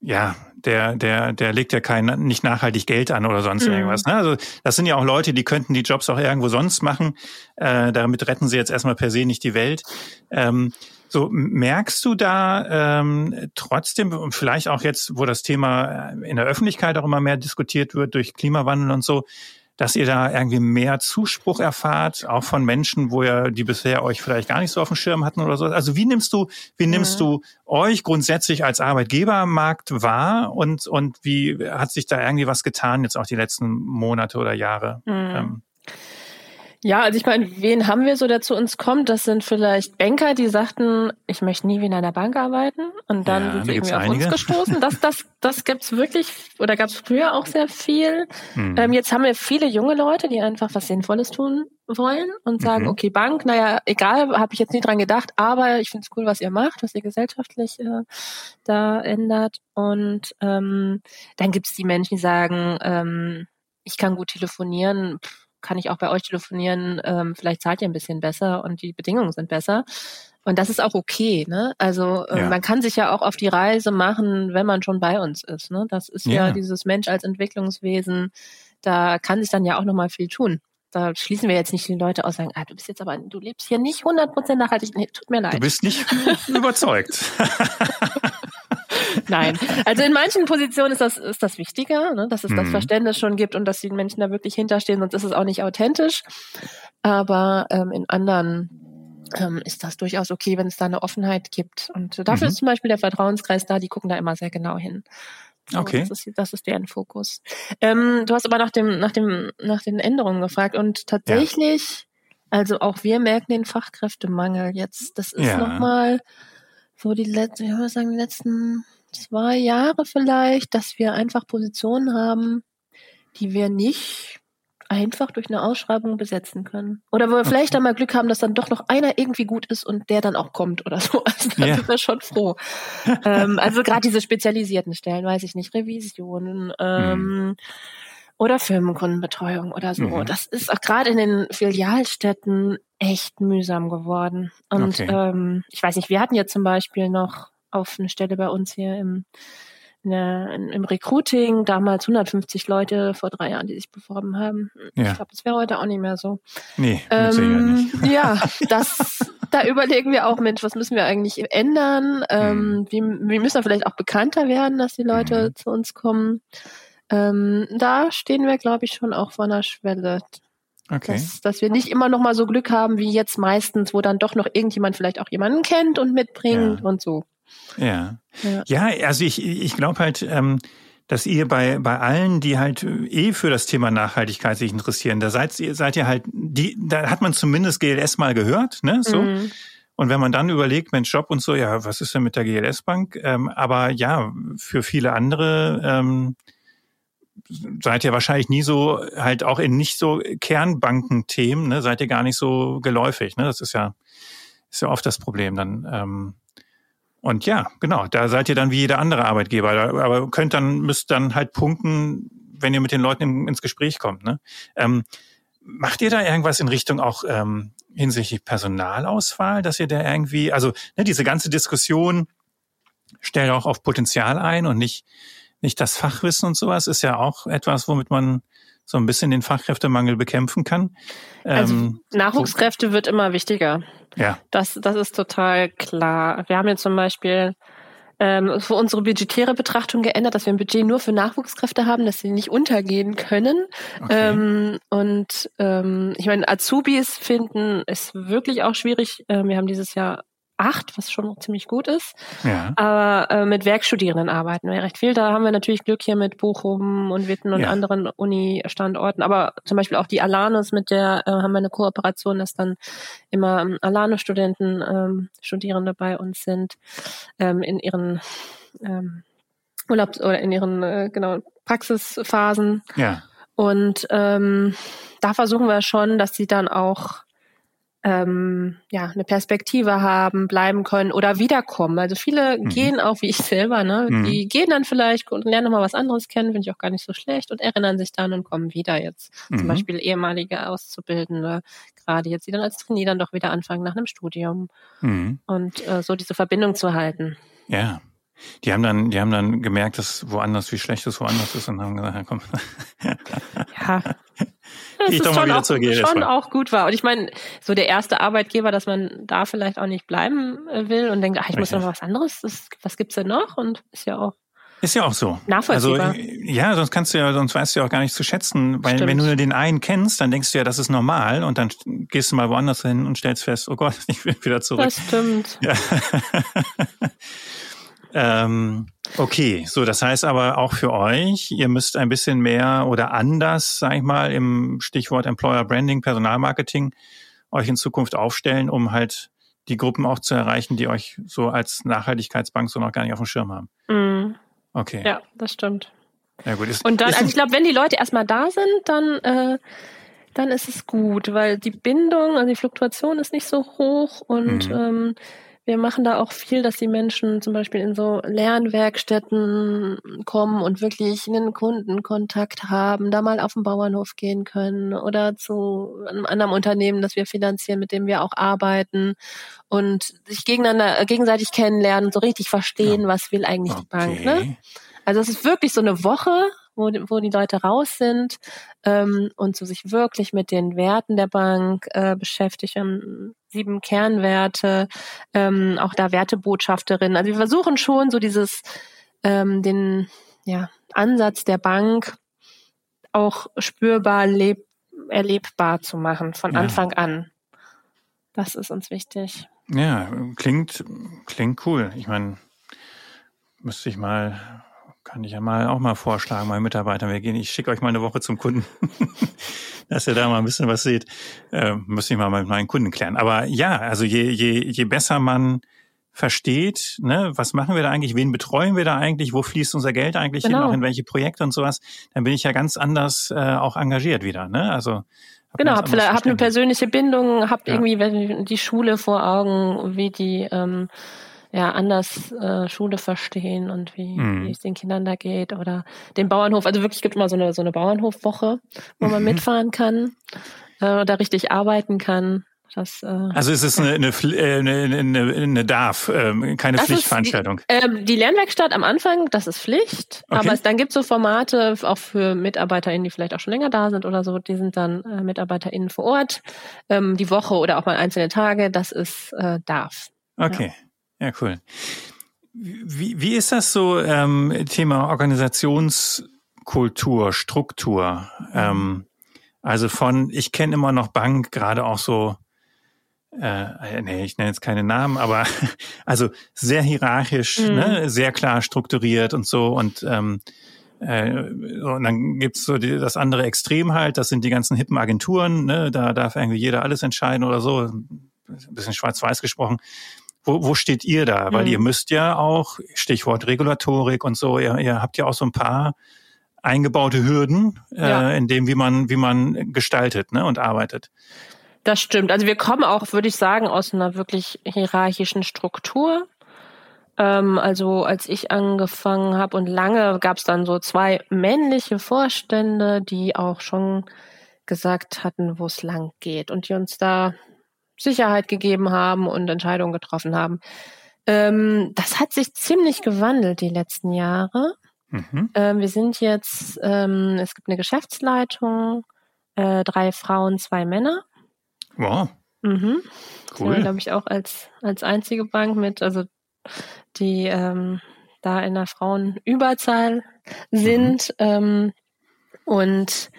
ja, der, der, der legt ja kein nicht nachhaltig Geld an oder sonst mhm. irgendwas. Ne? Also das sind ja auch Leute, die könnten die Jobs auch irgendwo sonst machen. Äh, damit retten sie jetzt erstmal per se nicht die Welt. Ähm, so merkst du da ähm, trotzdem, und vielleicht auch jetzt, wo das Thema in der Öffentlichkeit auch immer mehr diskutiert wird durch Klimawandel und so, dass ihr da irgendwie mehr Zuspruch erfahrt, auch von Menschen, wo ihr die bisher euch vielleicht gar nicht so auf dem Schirm hatten oder so. Also wie nimmst du, wie nimmst mhm. du euch grundsätzlich als Arbeitgebermarkt wahr und, und wie hat sich da irgendwie was getan jetzt auch die letzten Monate oder Jahre? Mhm. Ähm, Ja, also ich meine, wen haben wir so, der zu uns kommt? Das sind vielleicht Banker, die sagten, ich möchte nie wie in einer Bank arbeiten. Und dann ja, sind sie irgendwie auf einige. uns gestoßen. Das, das, das gibt's wirklich, oder gab's früher auch sehr viel. Hm. Ähm, jetzt haben wir viele junge Leute, die einfach was Sinnvolles tun wollen und sagen, mhm. okay, Bank, naja, egal, habe ich jetzt nie dran gedacht, aber ich finde es cool, was ihr macht, was ihr gesellschaftlich äh, da ändert. Und ähm, dann gibt's die Menschen, die sagen, ähm, ich kann gut telefonieren, pff, kann ich auch bei euch telefonieren, ähm, vielleicht zahlt ihr ein bisschen besser und die Bedingungen sind besser. Und das ist auch okay, ne? Also äh, ja. man kann sich ja auch auf die Reise machen, wenn man schon bei uns ist. Ne? Das ist ja, ja dieses Mensch als Entwicklungswesen, da kann sich dann ja auch nochmal viel tun. Da schließen wir jetzt nicht die Leute aus, sagen, ah, du bist jetzt aber, du lebst hier nicht 100% nachhaltig. Nee, tut mir leid. Du bist nicht überzeugt. Nein, also in manchen Positionen ist das, ist das wichtiger, ne? dass es mhm. das Verständnis schon gibt und dass die Menschen da wirklich hinterstehen, sonst ist es auch nicht authentisch. Aber ähm, in anderen ähm, ist das durchaus okay, wenn es da eine Offenheit gibt. Und dafür mhm. ist zum Beispiel der Vertrauenskreis da, die gucken da immer sehr genau hin. Okay. Das ist, das ist deren Fokus. Ähm, du hast aber nach dem, nach dem, nach den Änderungen gefragt und tatsächlich, ja. also auch wir merken den Fachkräftemangel jetzt. Das ist ja. nochmal so die letzten, ich würde sagen, die letzten zwei Jahre vielleicht, dass wir einfach Positionen haben, die wir nicht einfach durch eine Ausschreibung besetzen können. Oder wo wir okay. vielleicht dann mal Glück haben, dass dann doch noch einer irgendwie gut ist und der dann auch kommt oder so. Also da ja. sind wir schon froh. ähm, also gerade diese spezialisierten Stellen, weiß ich nicht, Revisionen ähm, mhm. oder Firmenkundenbetreuung oder so. Mhm. Das ist auch gerade in den Filialstädten echt mühsam geworden. Und okay. ähm, ich weiß nicht, wir hatten ja zum Beispiel noch auf eine Stelle bei uns hier im, eine, im Recruiting, damals 150 Leute vor drei Jahren, die sich beworben haben. Ja. Ich glaube, das wäre heute auch nicht mehr so. Nee, ähm, ja, das, da überlegen wir auch, Mensch, was müssen wir eigentlich ändern? Ähm, mhm. wie, wie müssen wir vielleicht auch bekannter werden, dass die Leute mhm. zu uns kommen? Ähm, da stehen wir, glaube ich, schon auch vor einer Schwelle. Okay. Dass, dass wir nicht immer noch mal so Glück haben wie jetzt meistens, wo dann doch noch irgendjemand vielleicht auch jemanden kennt und mitbringt ja. und so. Ja. Ja, ja also ich, ich glaube halt, ähm, dass ihr bei, bei allen, die halt eh für das Thema Nachhaltigkeit sich interessieren, da seid, seid ihr halt, die, da hat man zumindest GLS mal gehört, ne? So. Mhm. Und wenn man dann überlegt, Mensch, Job und so, ja, was ist denn mit der GLS-Bank? Ähm, aber ja, für viele andere ähm, seid ihr wahrscheinlich nie so, halt auch in nicht so Kernbankenthemen, ne, seid ihr gar nicht so geläufig. Ne? Das ist ja, ist ja oft das Problem. Dann ähm, und ja, genau, da seid ihr dann wie jeder andere Arbeitgeber. Aber könnt dann, müsst dann halt punkten, wenn ihr mit den Leuten ins Gespräch kommt. Ne? Ähm, macht ihr da irgendwas in Richtung auch ähm, hinsichtlich Personalauswahl, dass ihr da irgendwie, also ne, diese ganze Diskussion stellt auch auf Potenzial ein und nicht, nicht das Fachwissen und sowas, ist ja auch etwas, womit man so ein bisschen den Fachkräftemangel bekämpfen kann. Also ähm, Nachwuchskräfte so. wird immer wichtiger. Ja. Das, das ist total klar. Wir haben jetzt zum Beispiel ähm, für unsere budgetäre Betrachtung geändert, dass wir ein Budget nur für Nachwuchskräfte haben, dass sie nicht untergehen können. Okay. Ähm, und ähm, ich meine, Azubis finden ist wirklich auch schwierig. Ähm, wir haben dieses Jahr acht, was schon ziemlich gut ist. Ja. Aber äh, mit Werkstudierenden arbeiten wir recht viel. Da haben wir natürlich Glück hier mit Bochum und Witten und ja. anderen Uni-Standorten. Aber zum Beispiel auch die Alanus, mit der äh, haben wir eine Kooperation, dass dann immer ähm, Alano-Studenten, ähm, Studierende bei uns sind, ähm, in ihren ähm, Urlaubs- oder in ihren äh, genau Praxisphasen. Ja. Und ähm, da versuchen wir schon, dass sie dann auch ähm, ja, eine Perspektive haben, bleiben können oder wiederkommen. Also viele mhm. gehen auch wie ich selber, ne? Mhm. Die gehen dann vielleicht und lernen nochmal was anderes kennen, finde ich auch gar nicht so schlecht und erinnern sich dann und kommen wieder jetzt. Mhm. Zum Beispiel ehemalige Auszubildende, gerade jetzt, die dann als Trainee dann doch wieder anfangen nach einem Studium. Mhm. Und äh, so diese Verbindung zu halten. Ja. Die haben dann, die haben dann gemerkt, dass woanders, wie schlecht es woanders ist und haben gesagt, ja, komm. ja, dass es schon, auch, schon auch gut war. Und ich meine, so der erste Arbeitgeber, dass man da vielleicht auch nicht bleiben äh, will und denkt, ach, ich Richtig. muss noch was anderes, das, was gibt's denn noch? Und ist ja auch ist ja auch so. Nachvollziehbar. Also, ja, sonst kannst du ja, sonst weißt du ja auch gar nicht zu schätzen, weil Stimmt. wenn du nur den einen kennst, dann denkst du ja, das ist normal und dann gehst du mal woanders hin und stellst fest, oh Gott, ich will wieder zurück. Das stimmt. Ja. Ähm, okay, so das heißt aber auch für euch, ihr müsst ein bisschen mehr oder anders, sag ich mal, im Stichwort Employer Branding, Personalmarketing euch in Zukunft aufstellen, um halt die Gruppen auch zu erreichen, die euch so als Nachhaltigkeitsbank so noch gar nicht auf dem Schirm haben. Mhm. Okay. Ja, das stimmt. Ja, gut. Ist, und dann, also ich glaube, wenn die Leute erstmal da sind, dann, äh, dann ist es gut, weil die Bindung, also die Fluktuation ist nicht so hoch und mhm. ähm, wir machen da auch viel, dass die Menschen zum Beispiel in so Lernwerkstätten kommen und wirklich einen Kundenkontakt haben, da mal auf den Bauernhof gehen können oder zu einem anderen Unternehmen, das wir finanzieren, mit dem wir auch arbeiten und sich gegeneinander, äh, gegenseitig kennenlernen und so richtig verstehen, ja. was will eigentlich okay. die Bank. Ne? Also es ist wirklich so eine Woche, wo, wo die Leute raus sind ähm, und so sich wirklich mit den Werten der Bank äh, beschäftigen. Sieben Kernwerte, ähm, auch da Wertebotschafterin. Also wir versuchen schon so dieses, ähm, den ja, Ansatz der Bank auch spürbar leb erlebbar zu machen von ja. Anfang an. Das ist uns wichtig. Ja, klingt, klingt cool. Ich meine, müsste ich mal kann ich ja mal auch mal vorschlagen, meinen Mitarbeitern. Wir gehen, ich schicke euch mal eine Woche zum Kunden, dass ihr da mal ein bisschen was seht. Äh, müsste ich mal mit meinen Kunden klären. Aber ja, also je, je, je besser man versteht, ne, was machen wir da eigentlich, wen betreuen wir da eigentlich, wo fließt unser Geld eigentlich genau. hin, auch in welche Projekte und sowas, dann bin ich ja ganz anders äh, auch engagiert wieder. Ne? Also Genau, hab, vielleicht, hab eine persönliche Bindung, habt ja. irgendwie die Schule vor Augen, wie die ähm, ja anders äh, Schule verstehen und wie, mhm. wie es den Kindern da geht oder den Bauernhof. Also wirklich gibt immer so eine so eine Bauernhofwoche, wo man mhm. mitfahren kann, äh, da richtig arbeiten kann. Das, äh, also es ist eine, eine, äh, eine, eine, eine Darf, äh, keine Pflichtveranstaltung. Die, äh, die Lernwerkstatt am Anfang, das ist Pflicht, okay. aber es, dann gibt es so Formate auch für MitarbeiterInnen, die vielleicht auch schon länger da sind oder so, die sind dann äh, MitarbeiterInnen vor Ort, ähm, die Woche oder auch mal einzelne Tage, das ist äh, Darf. Okay. Ja. Ja, cool. Wie, wie ist das so, ähm, Thema Organisationskultur, Struktur? Ähm, also von, ich kenne immer noch Bank, gerade auch so, äh, nee, ich nenne jetzt keine Namen, aber also sehr hierarchisch, mhm. ne, sehr klar strukturiert und so und ähm, äh, und dann gibt's so die, das andere Extrem halt, das sind die ganzen hippen Agenturen, ne, da darf irgendwie jeder alles entscheiden oder so, ein bisschen schwarz-weiß gesprochen. Wo, wo steht ihr da? Weil mhm. ihr müsst ja auch, Stichwort Regulatorik und so, ihr, ihr habt ja auch so ein paar eingebaute Hürden äh, ja. in dem, wie man, wie man gestaltet ne, und arbeitet. Das stimmt. Also wir kommen auch, würde ich sagen, aus einer wirklich hierarchischen Struktur. Ähm, also als ich angefangen habe und lange gab es dann so zwei männliche Vorstände, die auch schon gesagt hatten, wo es lang geht und die uns da Sicherheit gegeben haben und Entscheidungen getroffen haben. Ähm, das hat sich ziemlich gewandelt die letzten Jahre. Mhm. Ähm, wir sind jetzt, ähm, es gibt eine Geschäftsleitung, äh, drei Frauen, zwei Männer. Wow. Mhm. Cool. glaube ich, auch als, als einzige Bank mit, also die ähm, da in der Frauenüberzahl sind. Mhm. Und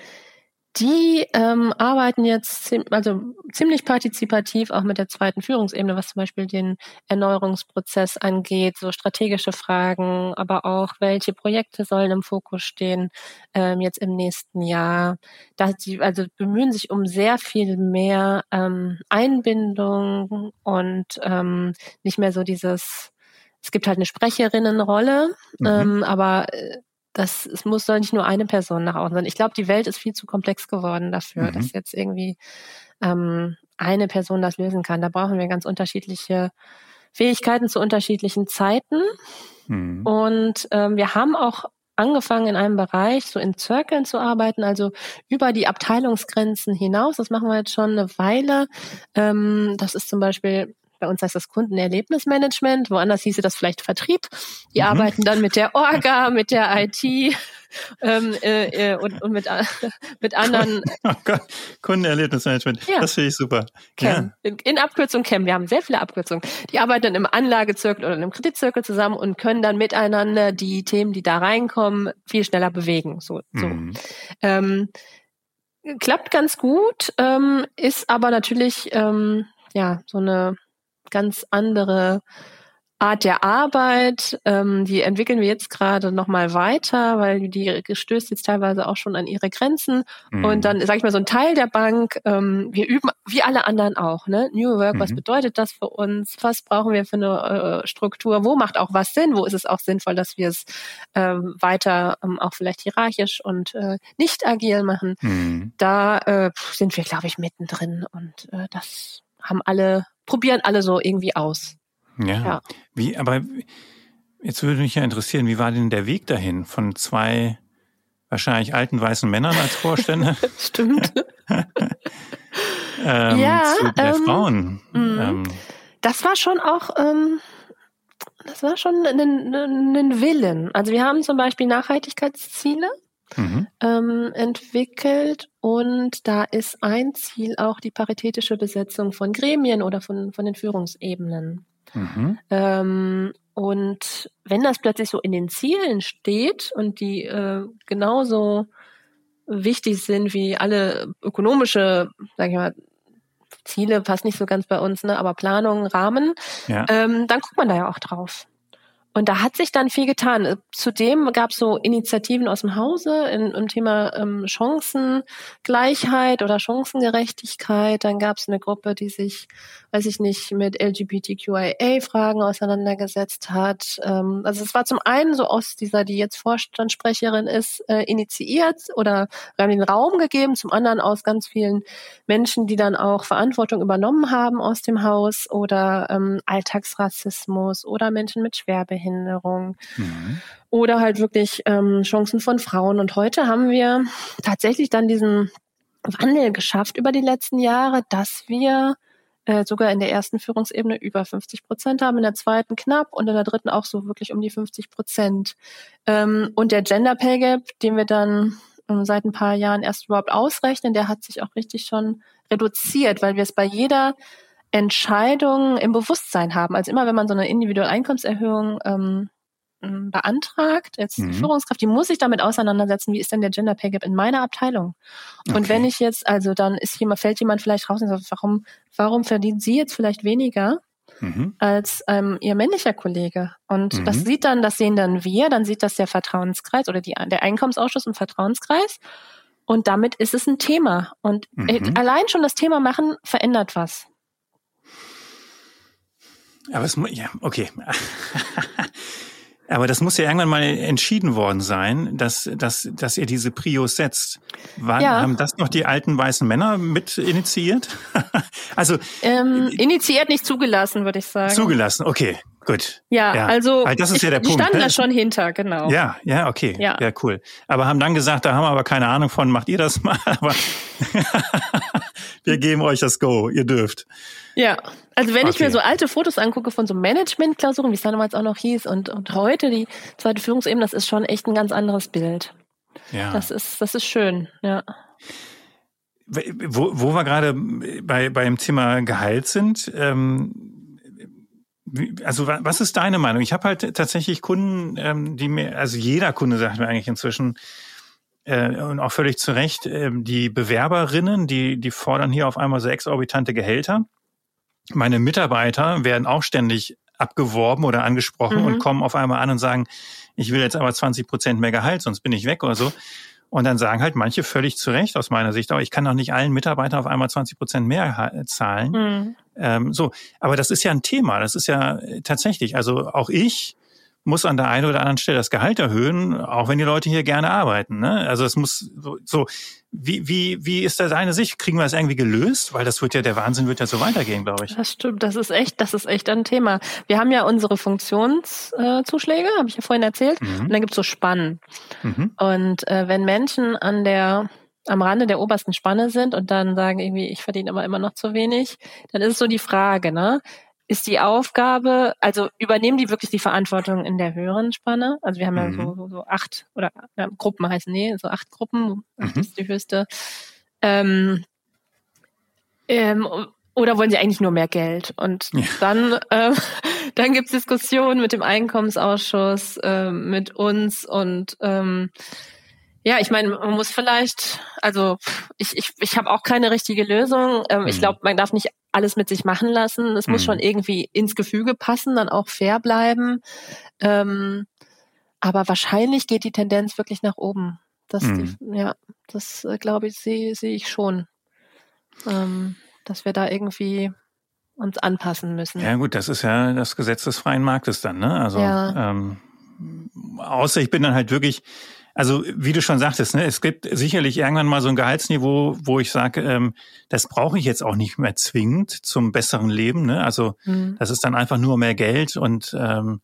die ähm, arbeiten jetzt also ziemlich partizipativ auch mit der zweiten Führungsebene, was zum Beispiel den Erneuerungsprozess angeht, so strategische Fragen, aber auch welche Projekte sollen im Fokus stehen ähm, jetzt im nächsten Jahr. Da sie also bemühen sich um sehr viel mehr ähm, Einbindung und ähm, nicht mehr so dieses es gibt halt eine Sprecherinnenrolle, mhm. ähm, aber äh, das es muss soll nicht nur eine Person nach außen sein. Ich glaube, die Welt ist viel zu komplex geworden dafür, mhm. dass jetzt irgendwie ähm, eine Person das lösen kann. Da brauchen wir ganz unterschiedliche Fähigkeiten zu unterschiedlichen Zeiten. Mhm. Und ähm, wir haben auch angefangen in einem Bereich so in Zirkeln zu arbeiten, also über die Abteilungsgrenzen hinaus. Das machen wir jetzt schon eine Weile. Ähm, das ist zum Beispiel bei uns heißt das Kundenerlebnismanagement, woanders hieße das vielleicht Vertrieb. Die mhm. arbeiten dann mit der Orga, mit der IT ähm, äh, äh, und, und mit, äh, mit anderen. Oh Gott, Kundenerlebnismanagement, ja. das finde ich super. Ja. In, in Abkürzung CAM, wir haben sehr viele Abkürzungen. Die arbeiten dann im Anlagezirkel oder im Kreditzirkel zusammen und können dann miteinander die Themen, die da reinkommen, viel schneller bewegen. So, so. Mhm. Ähm, klappt ganz gut, ähm, ist aber natürlich ähm, ja so eine ganz andere Art der Arbeit, ähm, die entwickeln wir jetzt gerade nochmal weiter, weil die stößt jetzt teilweise auch schon an ihre Grenzen. Mhm. Und dann, sage ich mal, so ein Teil der Bank, ähm, wir üben wie alle anderen auch, ne? New Work, mhm. was bedeutet das für uns? Was brauchen wir für eine äh, Struktur? Wo macht auch was Sinn? Wo ist es auch sinnvoll, dass wir es ähm, weiter ähm, auch vielleicht hierarchisch und äh, nicht agil machen? Mhm. Da äh, sind wir, glaube ich, mittendrin und äh, das haben alle, probieren alle so irgendwie aus. Ja. ja. Wie, aber jetzt würde mich ja interessieren, wie war denn der Weg dahin von zwei wahrscheinlich alten weißen Männern als Vorstände? Stimmt. ähm, ja, zu der ähm, Frauen. Mhm. Ähm, das war schon auch, ähm, das war schon ein, ein Willen. Also wir haben zum Beispiel Nachhaltigkeitsziele mhm. ähm, entwickelt und da ist ein Ziel auch die paritätische Besetzung von Gremien oder von, von den Führungsebenen. Mhm. Ähm, und wenn das plötzlich so in den Zielen steht und die äh, genauso wichtig sind wie alle ökonomische, sag ich mal, Ziele passt nicht so ganz bei uns, ne, aber Planungen, Rahmen, ja. ähm, dann guckt man da ja auch drauf. Und da hat sich dann viel getan. Zudem gab es so Initiativen aus dem Hause in, im Thema ähm, Chancengleichheit oder Chancengerechtigkeit. Dann gab es eine Gruppe, die sich, weiß ich nicht, mit LGBTQIA-Fragen auseinandergesetzt hat. Ähm, also es war zum einen so aus dieser, die jetzt Vorstandssprecherin ist, äh, initiiert oder wir haben den Raum gegeben, zum anderen aus ganz vielen Menschen, die dann auch Verantwortung übernommen haben aus dem Haus oder ähm, Alltagsrassismus oder Menschen mit Schwerbehinderung Behinderung mhm. oder halt wirklich ähm, Chancen von Frauen. Und heute haben wir tatsächlich dann diesen Wandel geschafft über die letzten Jahre, dass wir äh, sogar in der ersten Führungsebene über 50 Prozent haben, in der zweiten knapp und in der dritten auch so wirklich um die 50 Prozent. Ähm, und der Gender Pay Gap, den wir dann ähm, seit ein paar Jahren erst überhaupt ausrechnen, der hat sich auch richtig schon reduziert, weil wir es bei jeder Entscheidungen im Bewusstsein haben. Also immer, wenn man so eine individuelle Einkommenserhöhung ähm, beantragt, als mhm. Führungskraft, die muss sich damit auseinandersetzen, wie ist denn der Gender Pay Gap in meiner Abteilung? Und okay. wenn ich jetzt, also dann ist jemand, fällt jemand vielleicht raus und sagt, warum, warum verdient sie jetzt vielleicht weniger mhm. als ähm, ihr männlicher Kollege? Und mhm. das sieht dann, das sehen dann wir, dann sieht das der Vertrauenskreis oder die, der Einkommensausschuss im Vertrauenskreis. Und damit ist es ein Thema. Und äh, mhm. allein schon das Thema machen verändert was. Aber es muss, ja, okay. Aber das muss ja irgendwann mal entschieden worden sein, dass, dass, dass ihr diese Prios setzt. War, ja. Haben das noch die alten weißen Männer mit initiiert? also ähm, initiiert nicht zugelassen, würde ich sagen. Zugelassen, okay, gut. Ja, ja. also das ist ja der die Punkt. Standen ne? da schon hinter, genau. Ja, ja, okay, ja. ja, cool. Aber haben dann gesagt, da haben wir aber keine Ahnung von, macht ihr das mal? Aber wir geben euch das Go, ihr dürft. Ja, also wenn okay. ich mir so alte Fotos angucke von so Management-Klausuren, wie es damals auch noch hieß, und, und heute die zweite Führungsebene, das ist schon echt ein ganz anderes Bild. Ja. Das ist, das ist schön, ja. Wo, wo wir gerade bei, beim Thema Gehalt sind, ähm, also was ist deine Meinung? Ich habe halt tatsächlich Kunden, ähm, die mir, also jeder Kunde sagt mir eigentlich inzwischen, äh, und auch völlig zu Recht, äh, die Bewerberinnen, die, die fordern hier auf einmal so exorbitante Gehälter. Meine Mitarbeiter werden auch ständig abgeworben oder angesprochen mhm. und kommen auf einmal an und sagen, ich will jetzt aber 20 Prozent mehr Gehalt, sonst bin ich weg oder so. Und dann sagen halt manche völlig zu Recht aus meiner Sicht, aber ich kann doch nicht allen Mitarbeitern auf einmal 20 Prozent mehr zahlen. Mhm. Ähm, so, aber das ist ja ein Thema. Das ist ja tatsächlich. Also auch ich muss an der einen oder anderen Stelle das Gehalt erhöhen, auch wenn die Leute hier gerne arbeiten. Ne? Also es muss so, so wie, wie, wie ist da deine Sicht? Kriegen wir das irgendwie gelöst? Weil das wird ja, der Wahnsinn wird ja so weitergehen, glaube ich. Das stimmt, das ist echt, das ist echt ein Thema. Wir haben ja unsere Funktionszuschläge, äh, habe ich ja vorhin erzählt, mhm. und dann gibt's so Spannen. Mhm. Und äh, wenn Menschen an der am Rande der obersten Spanne sind und dann sagen irgendwie, ich verdiene immer immer noch zu wenig, dann ist es so die Frage, ne? ist die Aufgabe, also übernehmen die wirklich die Verantwortung in der höheren Spanne? Also wir haben mhm. ja so, so, so acht oder ja, Gruppen heißen, nee, so acht Gruppen, acht mhm. ist die höchste. Ähm, ähm, oder wollen sie eigentlich nur mehr Geld? Und ja. dann, äh, dann gibt's Diskussionen mit dem Einkommensausschuss, äh, mit uns und ähm, Ja, ich meine, man muss vielleicht, also ich, ich, ich habe auch keine richtige Lösung. Ähm, mhm. Ich glaube, man darf nicht alles mit sich machen lassen. Es mhm. muss schon irgendwie ins Gefüge passen, dann auch fair bleiben. Ähm, aber wahrscheinlich geht die Tendenz wirklich nach oben. Das, mhm. die, ja, das äh, glaube ich, sehe seh ich schon. Ähm, dass wir da irgendwie uns anpassen müssen. Ja gut, das ist ja das Gesetz des freien Marktes dann, ne? Also ja. ähm, außer ich bin dann halt wirklich, also wie du schon sagtest, ne, es gibt sicherlich irgendwann mal so ein Gehaltsniveau, wo ich sage, ähm, das brauche ich jetzt auch nicht mehr zwingend zum besseren Leben. Ne? Also mhm. das ist dann einfach nur mehr Geld und ähm,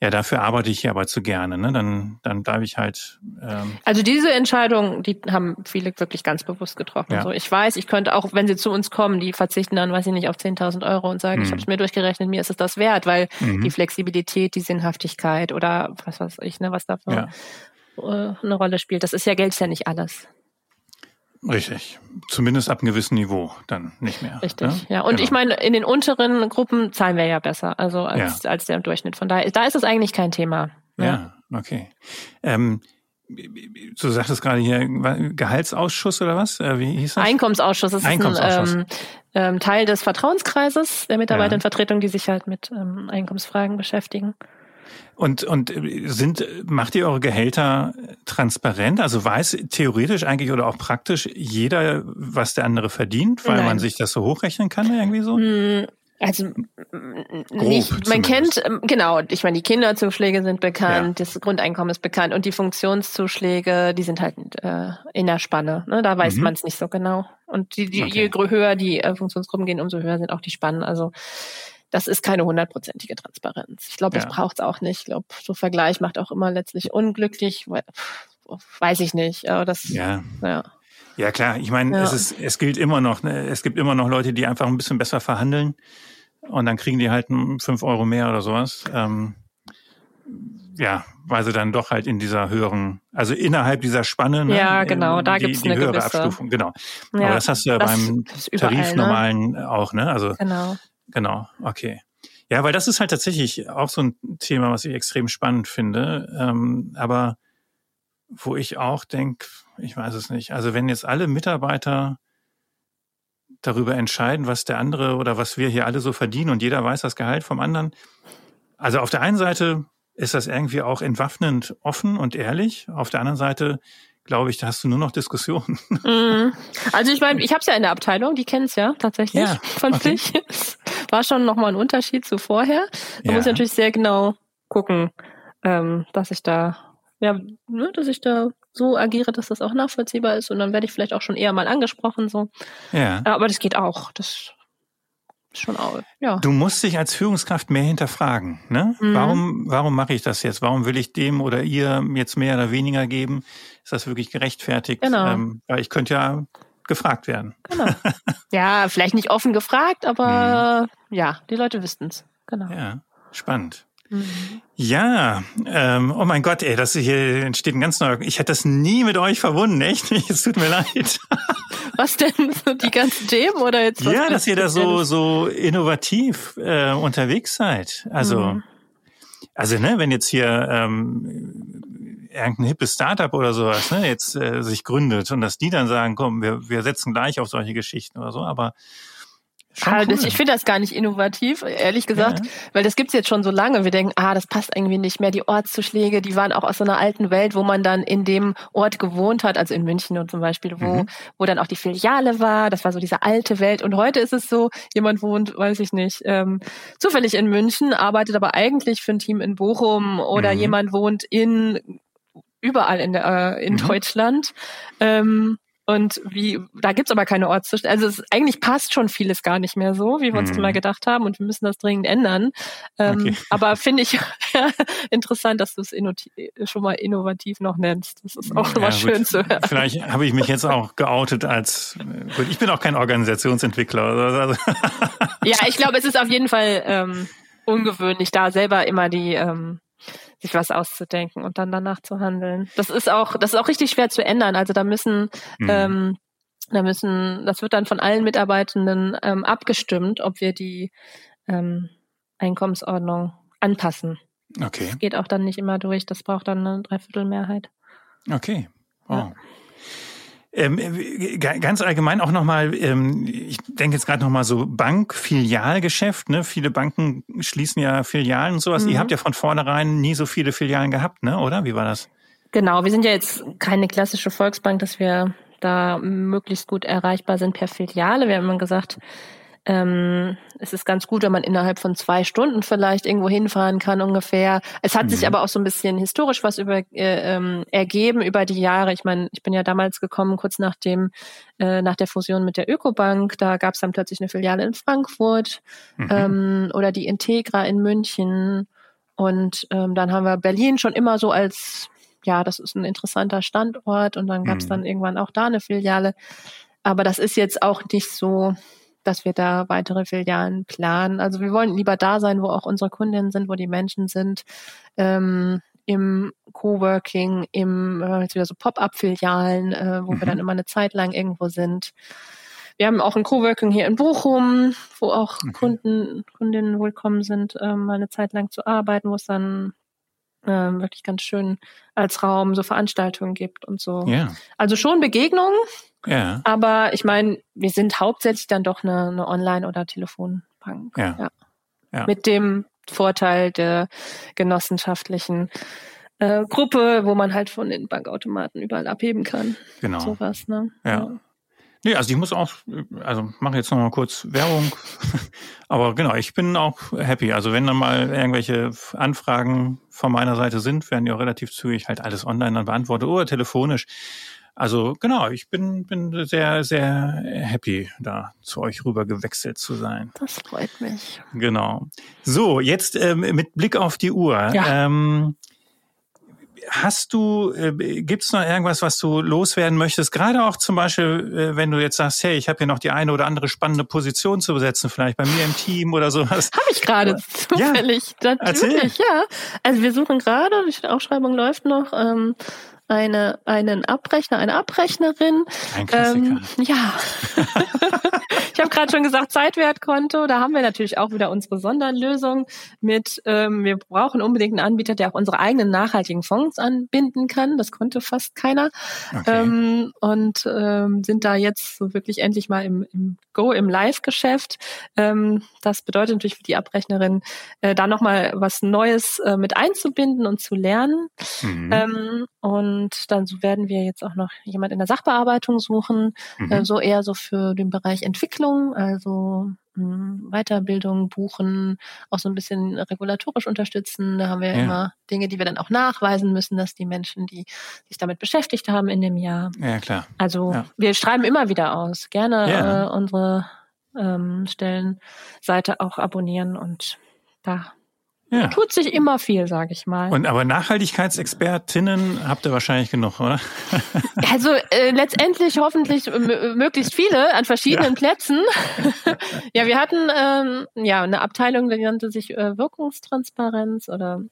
ja, dafür arbeite ich aber zu gerne. Ne? Dann, dann darf ich halt. Ähm also diese Entscheidung, die haben viele wirklich ganz bewusst getroffen. Ja. So, ich weiß, ich könnte auch, wenn sie zu uns kommen, die verzichten dann, weiß ich nicht, auf 10.000 Euro und sagen, mhm. ich habe es mir durchgerechnet, mir ist es das wert, weil mhm. die Flexibilität, die Sinnhaftigkeit oder was weiß ich, ne, was dafür ja. Äh, eine Rolle spielt. Das ist ja Geld ist ja nicht alles. Richtig. Zumindest ab einem gewissen Niveau dann nicht mehr. Richtig, ne? ja. Und genau. ich meine, in den unteren Gruppen zahlen wir ja besser, also als, ja. als der Durchschnitt. Von daher, da ist es eigentlich kein Thema. Ja, ja okay. Ähm, du sagtest gerade hier Gehaltsausschuss oder was? Äh, wie hieß das? Einkommensausschuss. Das Einkommensausschuss. ist ein ähm, ähm, Teil des Vertrauenskreises der Mitarbeitervertretung, die sich halt mit ähm, Einkommensfragen beschäftigen. Und, und sind, macht ihr eure Gehälter transparent? Also weiß theoretisch eigentlich oder auch praktisch jeder, was der andere verdient, weil Nein. man sich das so hochrechnen kann irgendwie so? Hm, also nicht, man kennt, ähm, genau, ich meine, die Kinderzuschläge sind bekannt, ja. das Grundeinkommen ist bekannt und die Funktionszuschläge, die sind halt äh, in der Spanne. Ne? Da weiß mhm. man es nicht so genau. Und die, die, okay. je höher die äh, Funktionsgruppen gehen, umso höher sind auch die Spannen. Also das ist keine hundertprozentige Transparenz. Ich glaube, ja. das braucht es auch nicht. Ich glaube, so Vergleich macht auch immer letztlich unglücklich. Weiß ich nicht. Aber das, ja. ja. Ja klar, ich meine, ja. es ist, es gilt immer noch, ne? es gibt immer noch Leute, die einfach ein bisschen besser verhandeln und dann kriegen die halt fünf Euro mehr oder sowas. Ähm, ja, weil sie dann doch halt in dieser höheren, also innerhalb dieser Spanne, ne, ja genau, da gibt es eine höhere gewisse. Abstufung, genau. Ja, Aber das hast du ja beim überall, Tarifnormalen ne? auch, ne? Also genau. Genau, okay. Ja, weil das ist halt tatsächlich auch so ein Thema, was ich extrem spannend finde. Ähm, aber wo ich auch denke, ich weiß es nicht. Also wenn jetzt alle Mitarbeiter darüber entscheiden, was der andere oder was wir hier alle so verdienen und jeder weiß das Gehalt vom anderen. Also auf der einen Seite ist das irgendwie auch entwaffnend offen und ehrlich. Auf der anderen Seite glaube ich, da hast du nur noch Diskussionen. Mm. Also ich meine, ich habe es ja in der Abteilung, die kennen es ja tatsächlich ja, von okay. sich. War schon nochmal ein Unterschied zu vorher. Man ja. muss natürlich sehr genau gucken, ähm, dass ich da, ja, ne, dass ich da so agiere, dass das auch nachvollziehbar ist und dann werde ich vielleicht auch schon eher mal angesprochen so. Ja. Aber das geht auch. Das schon auch, ja. Du musst dich als Führungskraft mehr hinterfragen. Ne? Mhm. Warum, warum mache ich das jetzt? Warum will ich dem oder ihr jetzt mehr oder weniger geben? Ist das wirklich gerechtfertigt? Genau. Ähm, weil ich könnte ja gefragt werden. Genau. Ja, vielleicht nicht offen gefragt, aber mhm. ja, die Leute wüssten es. Genau. Ja, spannend. Mhm. Ja, ähm, oh mein Gott, ey, das hier entsteht ein ganz neuer. Ich hätte das nie mit euch verbunden, echt. Es tut mir leid. Was denn? Die ganzen Themen oder jetzt? ja, dass ihr da so so innovativ äh, unterwegs seid. Also, mhm. also ne, wenn jetzt hier ähm, irgendein hippes Startup oder sowas ne, jetzt äh, sich gründet und dass die dann sagen, komm, wir, wir setzen gleich auf solche Geschichten oder so, aber Ah, cool. ich finde das gar nicht innovativ, ehrlich gesagt, ja. weil das gibt's jetzt schon so lange. Wir denken, ah, das passt irgendwie nicht mehr. Die Ortszuschläge, die waren auch aus so einer alten Welt, wo man dann in dem Ort gewohnt hat, also in München und zum Beispiel, wo, mhm. wo dann auch die Filiale war. Das war so diese alte Welt. Und heute ist es so, jemand wohnt, weiß ich nicht, ähm, zufällig in München, arbeitet aber eigentlich für ein Team in Bochum oder mhm. jemand wohnt in überall in, der, äh, in mhm. Deutschland. Ähm, und wie, da gibt's aber keine Ortszustand. Also es eigentlich passt schon vieles gar nicht mehr so, wie wir uns mhm. immer gedacht haben, und wir müssen das dringend ändern. Ähm, okay. Aber finde ich interessant, dass du es schon mal innovativ noch nennst. Das ist auch ja, mal schön gut. zu hören. Vielleicht habe ich mich jetzt auch geoutet als gut, ich bin auch kein Organisationsentwickler. Also, ja, ich glaube, es ist auf jeden Fall ähm, ungewöhnlich, da selber immer die ähm, sich was auszudenken und dann danach zu handeln. Das ist auch, das ist auch richtig schwer zu ändern. Also da müssen, mhm. ähm, da müssen, das wird dann von allen Mitarbeitenden ähm, abgestimmt, ob wir die ähm, Einkommensordnung anpassen. Okay. Das geht auch dann nicht immer durch. Das braucht dann eine Dreiviertelmehrheit. Okay. Oh. Ja. Ähm, äh, ganz allgemein auch nochmal, ähm, ich denke jetzt gerade nochmal so Bank-Filialgeschäft, ne? Viele Banken schließen ja Filialen und sowas. Mhm. Ihr habt ja von vornherein nie so viele Filialen gehabt, ne? Oder? Wie war das? Genau, wir sind ja jetzt keine klassische Volksbank, dass wir da möglichst gut erreichbar sind per Filiale. Wir haben immer gesagt, ähm, es ist ganz gut, wenn man innerhalb von zwei Stunden vielleicht irgendwo hinfahren kann ungefähr. Es hat mhm. sich aber auch so ein bisschen historisch was über, äh, ähm, ergeben über die Jahre. Ich meine, ich bin ja damals gekommen, kurz nach dem äh, nach der Fusion mit der Ökobank. Da gab es dann plötzlich eine Filiale in Frankfurt mhm. ähm, oder die Integra in München. Und ähm, dann haben wir Berlin schon immer so als ja, das ist ein interessanter Standort und dann gab es mhm. dann irgendwann auch da eine Filiale. Aber das ist jetzt auch nicht so, dass wir da weitere Filialen planen. Also wir wollen lieber da sein, wo auch unsere Kundinnen sind, wo die Menschen sind. Ähm, im Coworking, im äh, jetzt wieder so Pop-up-Filialen, äh, wo mhm. wir dann immer eine Zeit lang irgendwo sind. Wir haben auch ein Coworking hier in Bochum, wo auch okay. Kunden, Kundinnen willkommen sind, ähm, mal eine Zeit lang zu arbeiten, wo es dann ähm, wirklich ganz schön als Raum so Veranstaltungen gibt und so. Ja. Also schon Begegnungen. Ja. Aber ich meine, wir sind hauptsächlich dann doch eine, eine Online- oder Telefonbank. Ja. ja. ja. Mit dem Vorteil der genossenschaftlichen äh, Gruppe, wo man halt von den Bankautomaten überall abheben kann. Genau. Sowas, ne? Ja. ja. Nee, also ich muss auch, also mache jetzt noch mal kurz Werbung. Aber genau, ich bin auch happy. Also wenn dann mal irgendwelche Anfragen von meiner Seite sind, werden die auch relativ zügig halt alles online dann beantwortet oder telefonisch. Also genau, ich bin, bin sehr, sehr happy, da zu euch rüber gewechselt zu sein. Das freut mich. Genau. So, jetzt ähm, mit Blick auf die Uhr. Ja. Ähm, Hast du, äh, gibt es noch irgendwas, was du loswerden möchtest? Gerade auch zum Beispiel, äh, wenn du jetzt sagst, hey, ich habe hier noch die eine oder andere spannende Position zu besetzen, vielleicht bei mir im Team oder sowas. Habe ich gerade zufällig. Ja, Natürlich, ja. Also wir suchen gerade, die Ausschreibung läuft noch. Ähm, eine, einen Abrechner, eine Abrechnerin. Ein Klassiker. Ähm, ja. ich habe gerade schon gesagt, Zeitwertkonto. Da haben wir natürlich auch wieder unsere Sonderlösung mit, ähm, wir brauchen unbedingt einen Anbieter, der auch unsere eigenen nachhaltigen Fonds anbinden kann. Das konnte fast keiner. Okay. Ähm, und ähm, sind da jetzt so wirklich endlich mal im, im Go, im Live-Geschäft. Ähm, das bedeutet natürlich für die Abrechnerin, äh, da nochmal was Neues äh, mit einzubinden und zu lernen. Mhm. Ähm, und dann werden wir jetzt auch noch jemand in der Sachbearbeitung suchen, mhm. äh, so eher so für den Bereich Entwicklung, also mh, hm, Weiterbildung buchen, auch so ein bisschen regulatorisch unterstützen. Da haben wir ja. immer Dinge, die wir dann auch nachweisen müssen, dass die Menschen, die sich damit beschäftigt haben in dem Jahr. Ja, klar. Also ja. wir schreiben immer wieder aus. Gerne ja. äh, unsere ähm, Stellenseite auch abonnieren und da ja. Tut sich immer viel, sage ich mal. Und aber Nachhaltigkeitsexpertinnen habt ihr wahrscheinlich genug, oder? Also äh, letztendlich hoffentlich möglichst viele an verschiedenen ja. Plätzen. ja, wir hatten ähm, ja eine Abteilung, die nannte sich äh, Wirkungstransparenz oder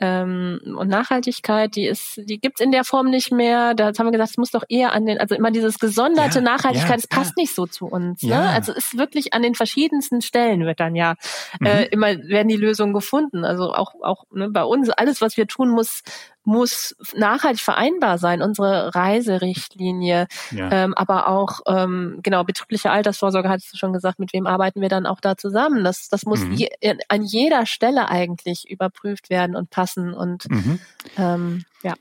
ähm, und Nachhaltigkeit, die ist, die gibt's in der Form nicht mehr. Da haben wir gesagt, es muss doch eher an den, also immer dieses gesonderte ja, Nachhaltigkeit, das passt nicht so zu uns. Ne? Also es ist wirklich an den verschiedensten Stellen wird dann ja mhm. äh, immer werden die Lösungen gefunden. Also auch auch ne, bei uns alles, was wir tun, muss muss nachhaltig vereinbar sein, unsere Reiserichtlinie, ja. ähm, aber auch ähm, genau betriebliche Altersvorsorge, hattest du schon gesagt, mit wem arbeiten wir dann auch da zusammen? Das, das muss mhm. je, an jeder Stelle eigentlich überprüft werden und passen und mhm. ähm, ja.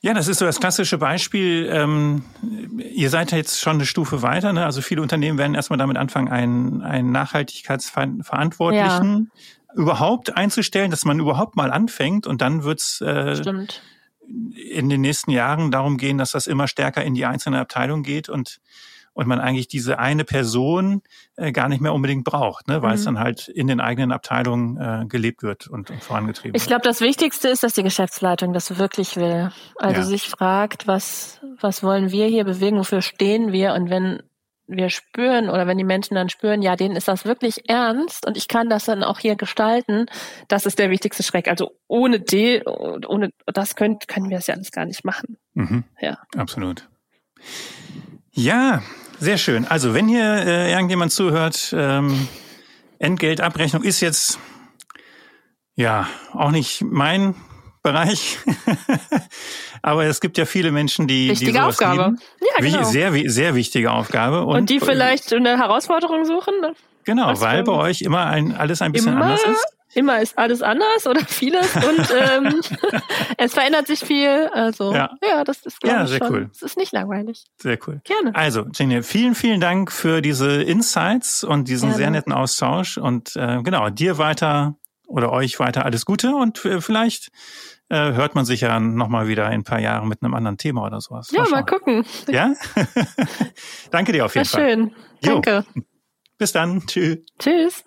Ja, das ist so das klassische Beispiel. Ähm, ihr seid ja jetzt schon eine Stufe weiter. Ne? Also viele Unternehmen werden erstmal damit anfangen, einen, einen Nachhaltigkeitsverantwortlichen ja. überhaupt einzustellen, dass man überhaupt mal anfängt und dann wird's äh, Stimmt in den nächsten Jahren darum gehen, dass das immer stärker in die einzelne Abteilung geht und und man eigentlich diese eine Person äh, gar nicht mehr unbedingt braucht, ne? weil mhm. es dann halt in den eigenen Abteilungen äh, gelebt wird und, und vorangetrieben wird. Ich glaube, das Wichtigste ist, dass die Geschäftsleitung das wirklich will. Also ja. sich fragt, was, was wollen wir hier bewegen, wofür stehen wir und wenn wir spüren oder wenn die Menschen dann spüren, ja, denen ist das wirklich ernst und ich kann das dann auch hier gestalten, das ist der wichtigste Schreck. Also ohne die, ohne das können, können wir es ja alles gar nicht machen. Mhm. Ja. Absolut. Ja, sehr schön. Also wenn hier äh, irgendjemand zuhört, ähm, Entgeltabrechnung ist jetzt ja auch nicht mein Bereich. Aber es gibt ja viele Menschen, die wichtige die Aufgabe. Lieben. Ja, genau. Sehr, sehr wichtige Aufgabe. Und, und die vielleicht eine Herausforderung suchen. Ne? Genau, Was weil bei euch immer ein, alles ein bisschen anders ist. Immer ist alles anders oder vieles und ähm, es verändert sich viel. Also ja, ja das ist ja, sehr schon, cool. Es ist nicht langweilig. Sehr cool. Gerne. Also, Jenny, vielen, vielen Dank für diese Insights und diesen Gerne. sehr netten Austausch. Und äh, genau, dir weiter oder euch weiter alles Gute und äh, vielleicht äh, hört man sich ja nochmal wieder in ein paar Jahren mit einem anderen Thema oder sowas. Ja, mal, mal gucken. Ja? Danke dir auf jeden War Fall. schön. Danke. Jo. Bis dann. Tschüss. Tschüss.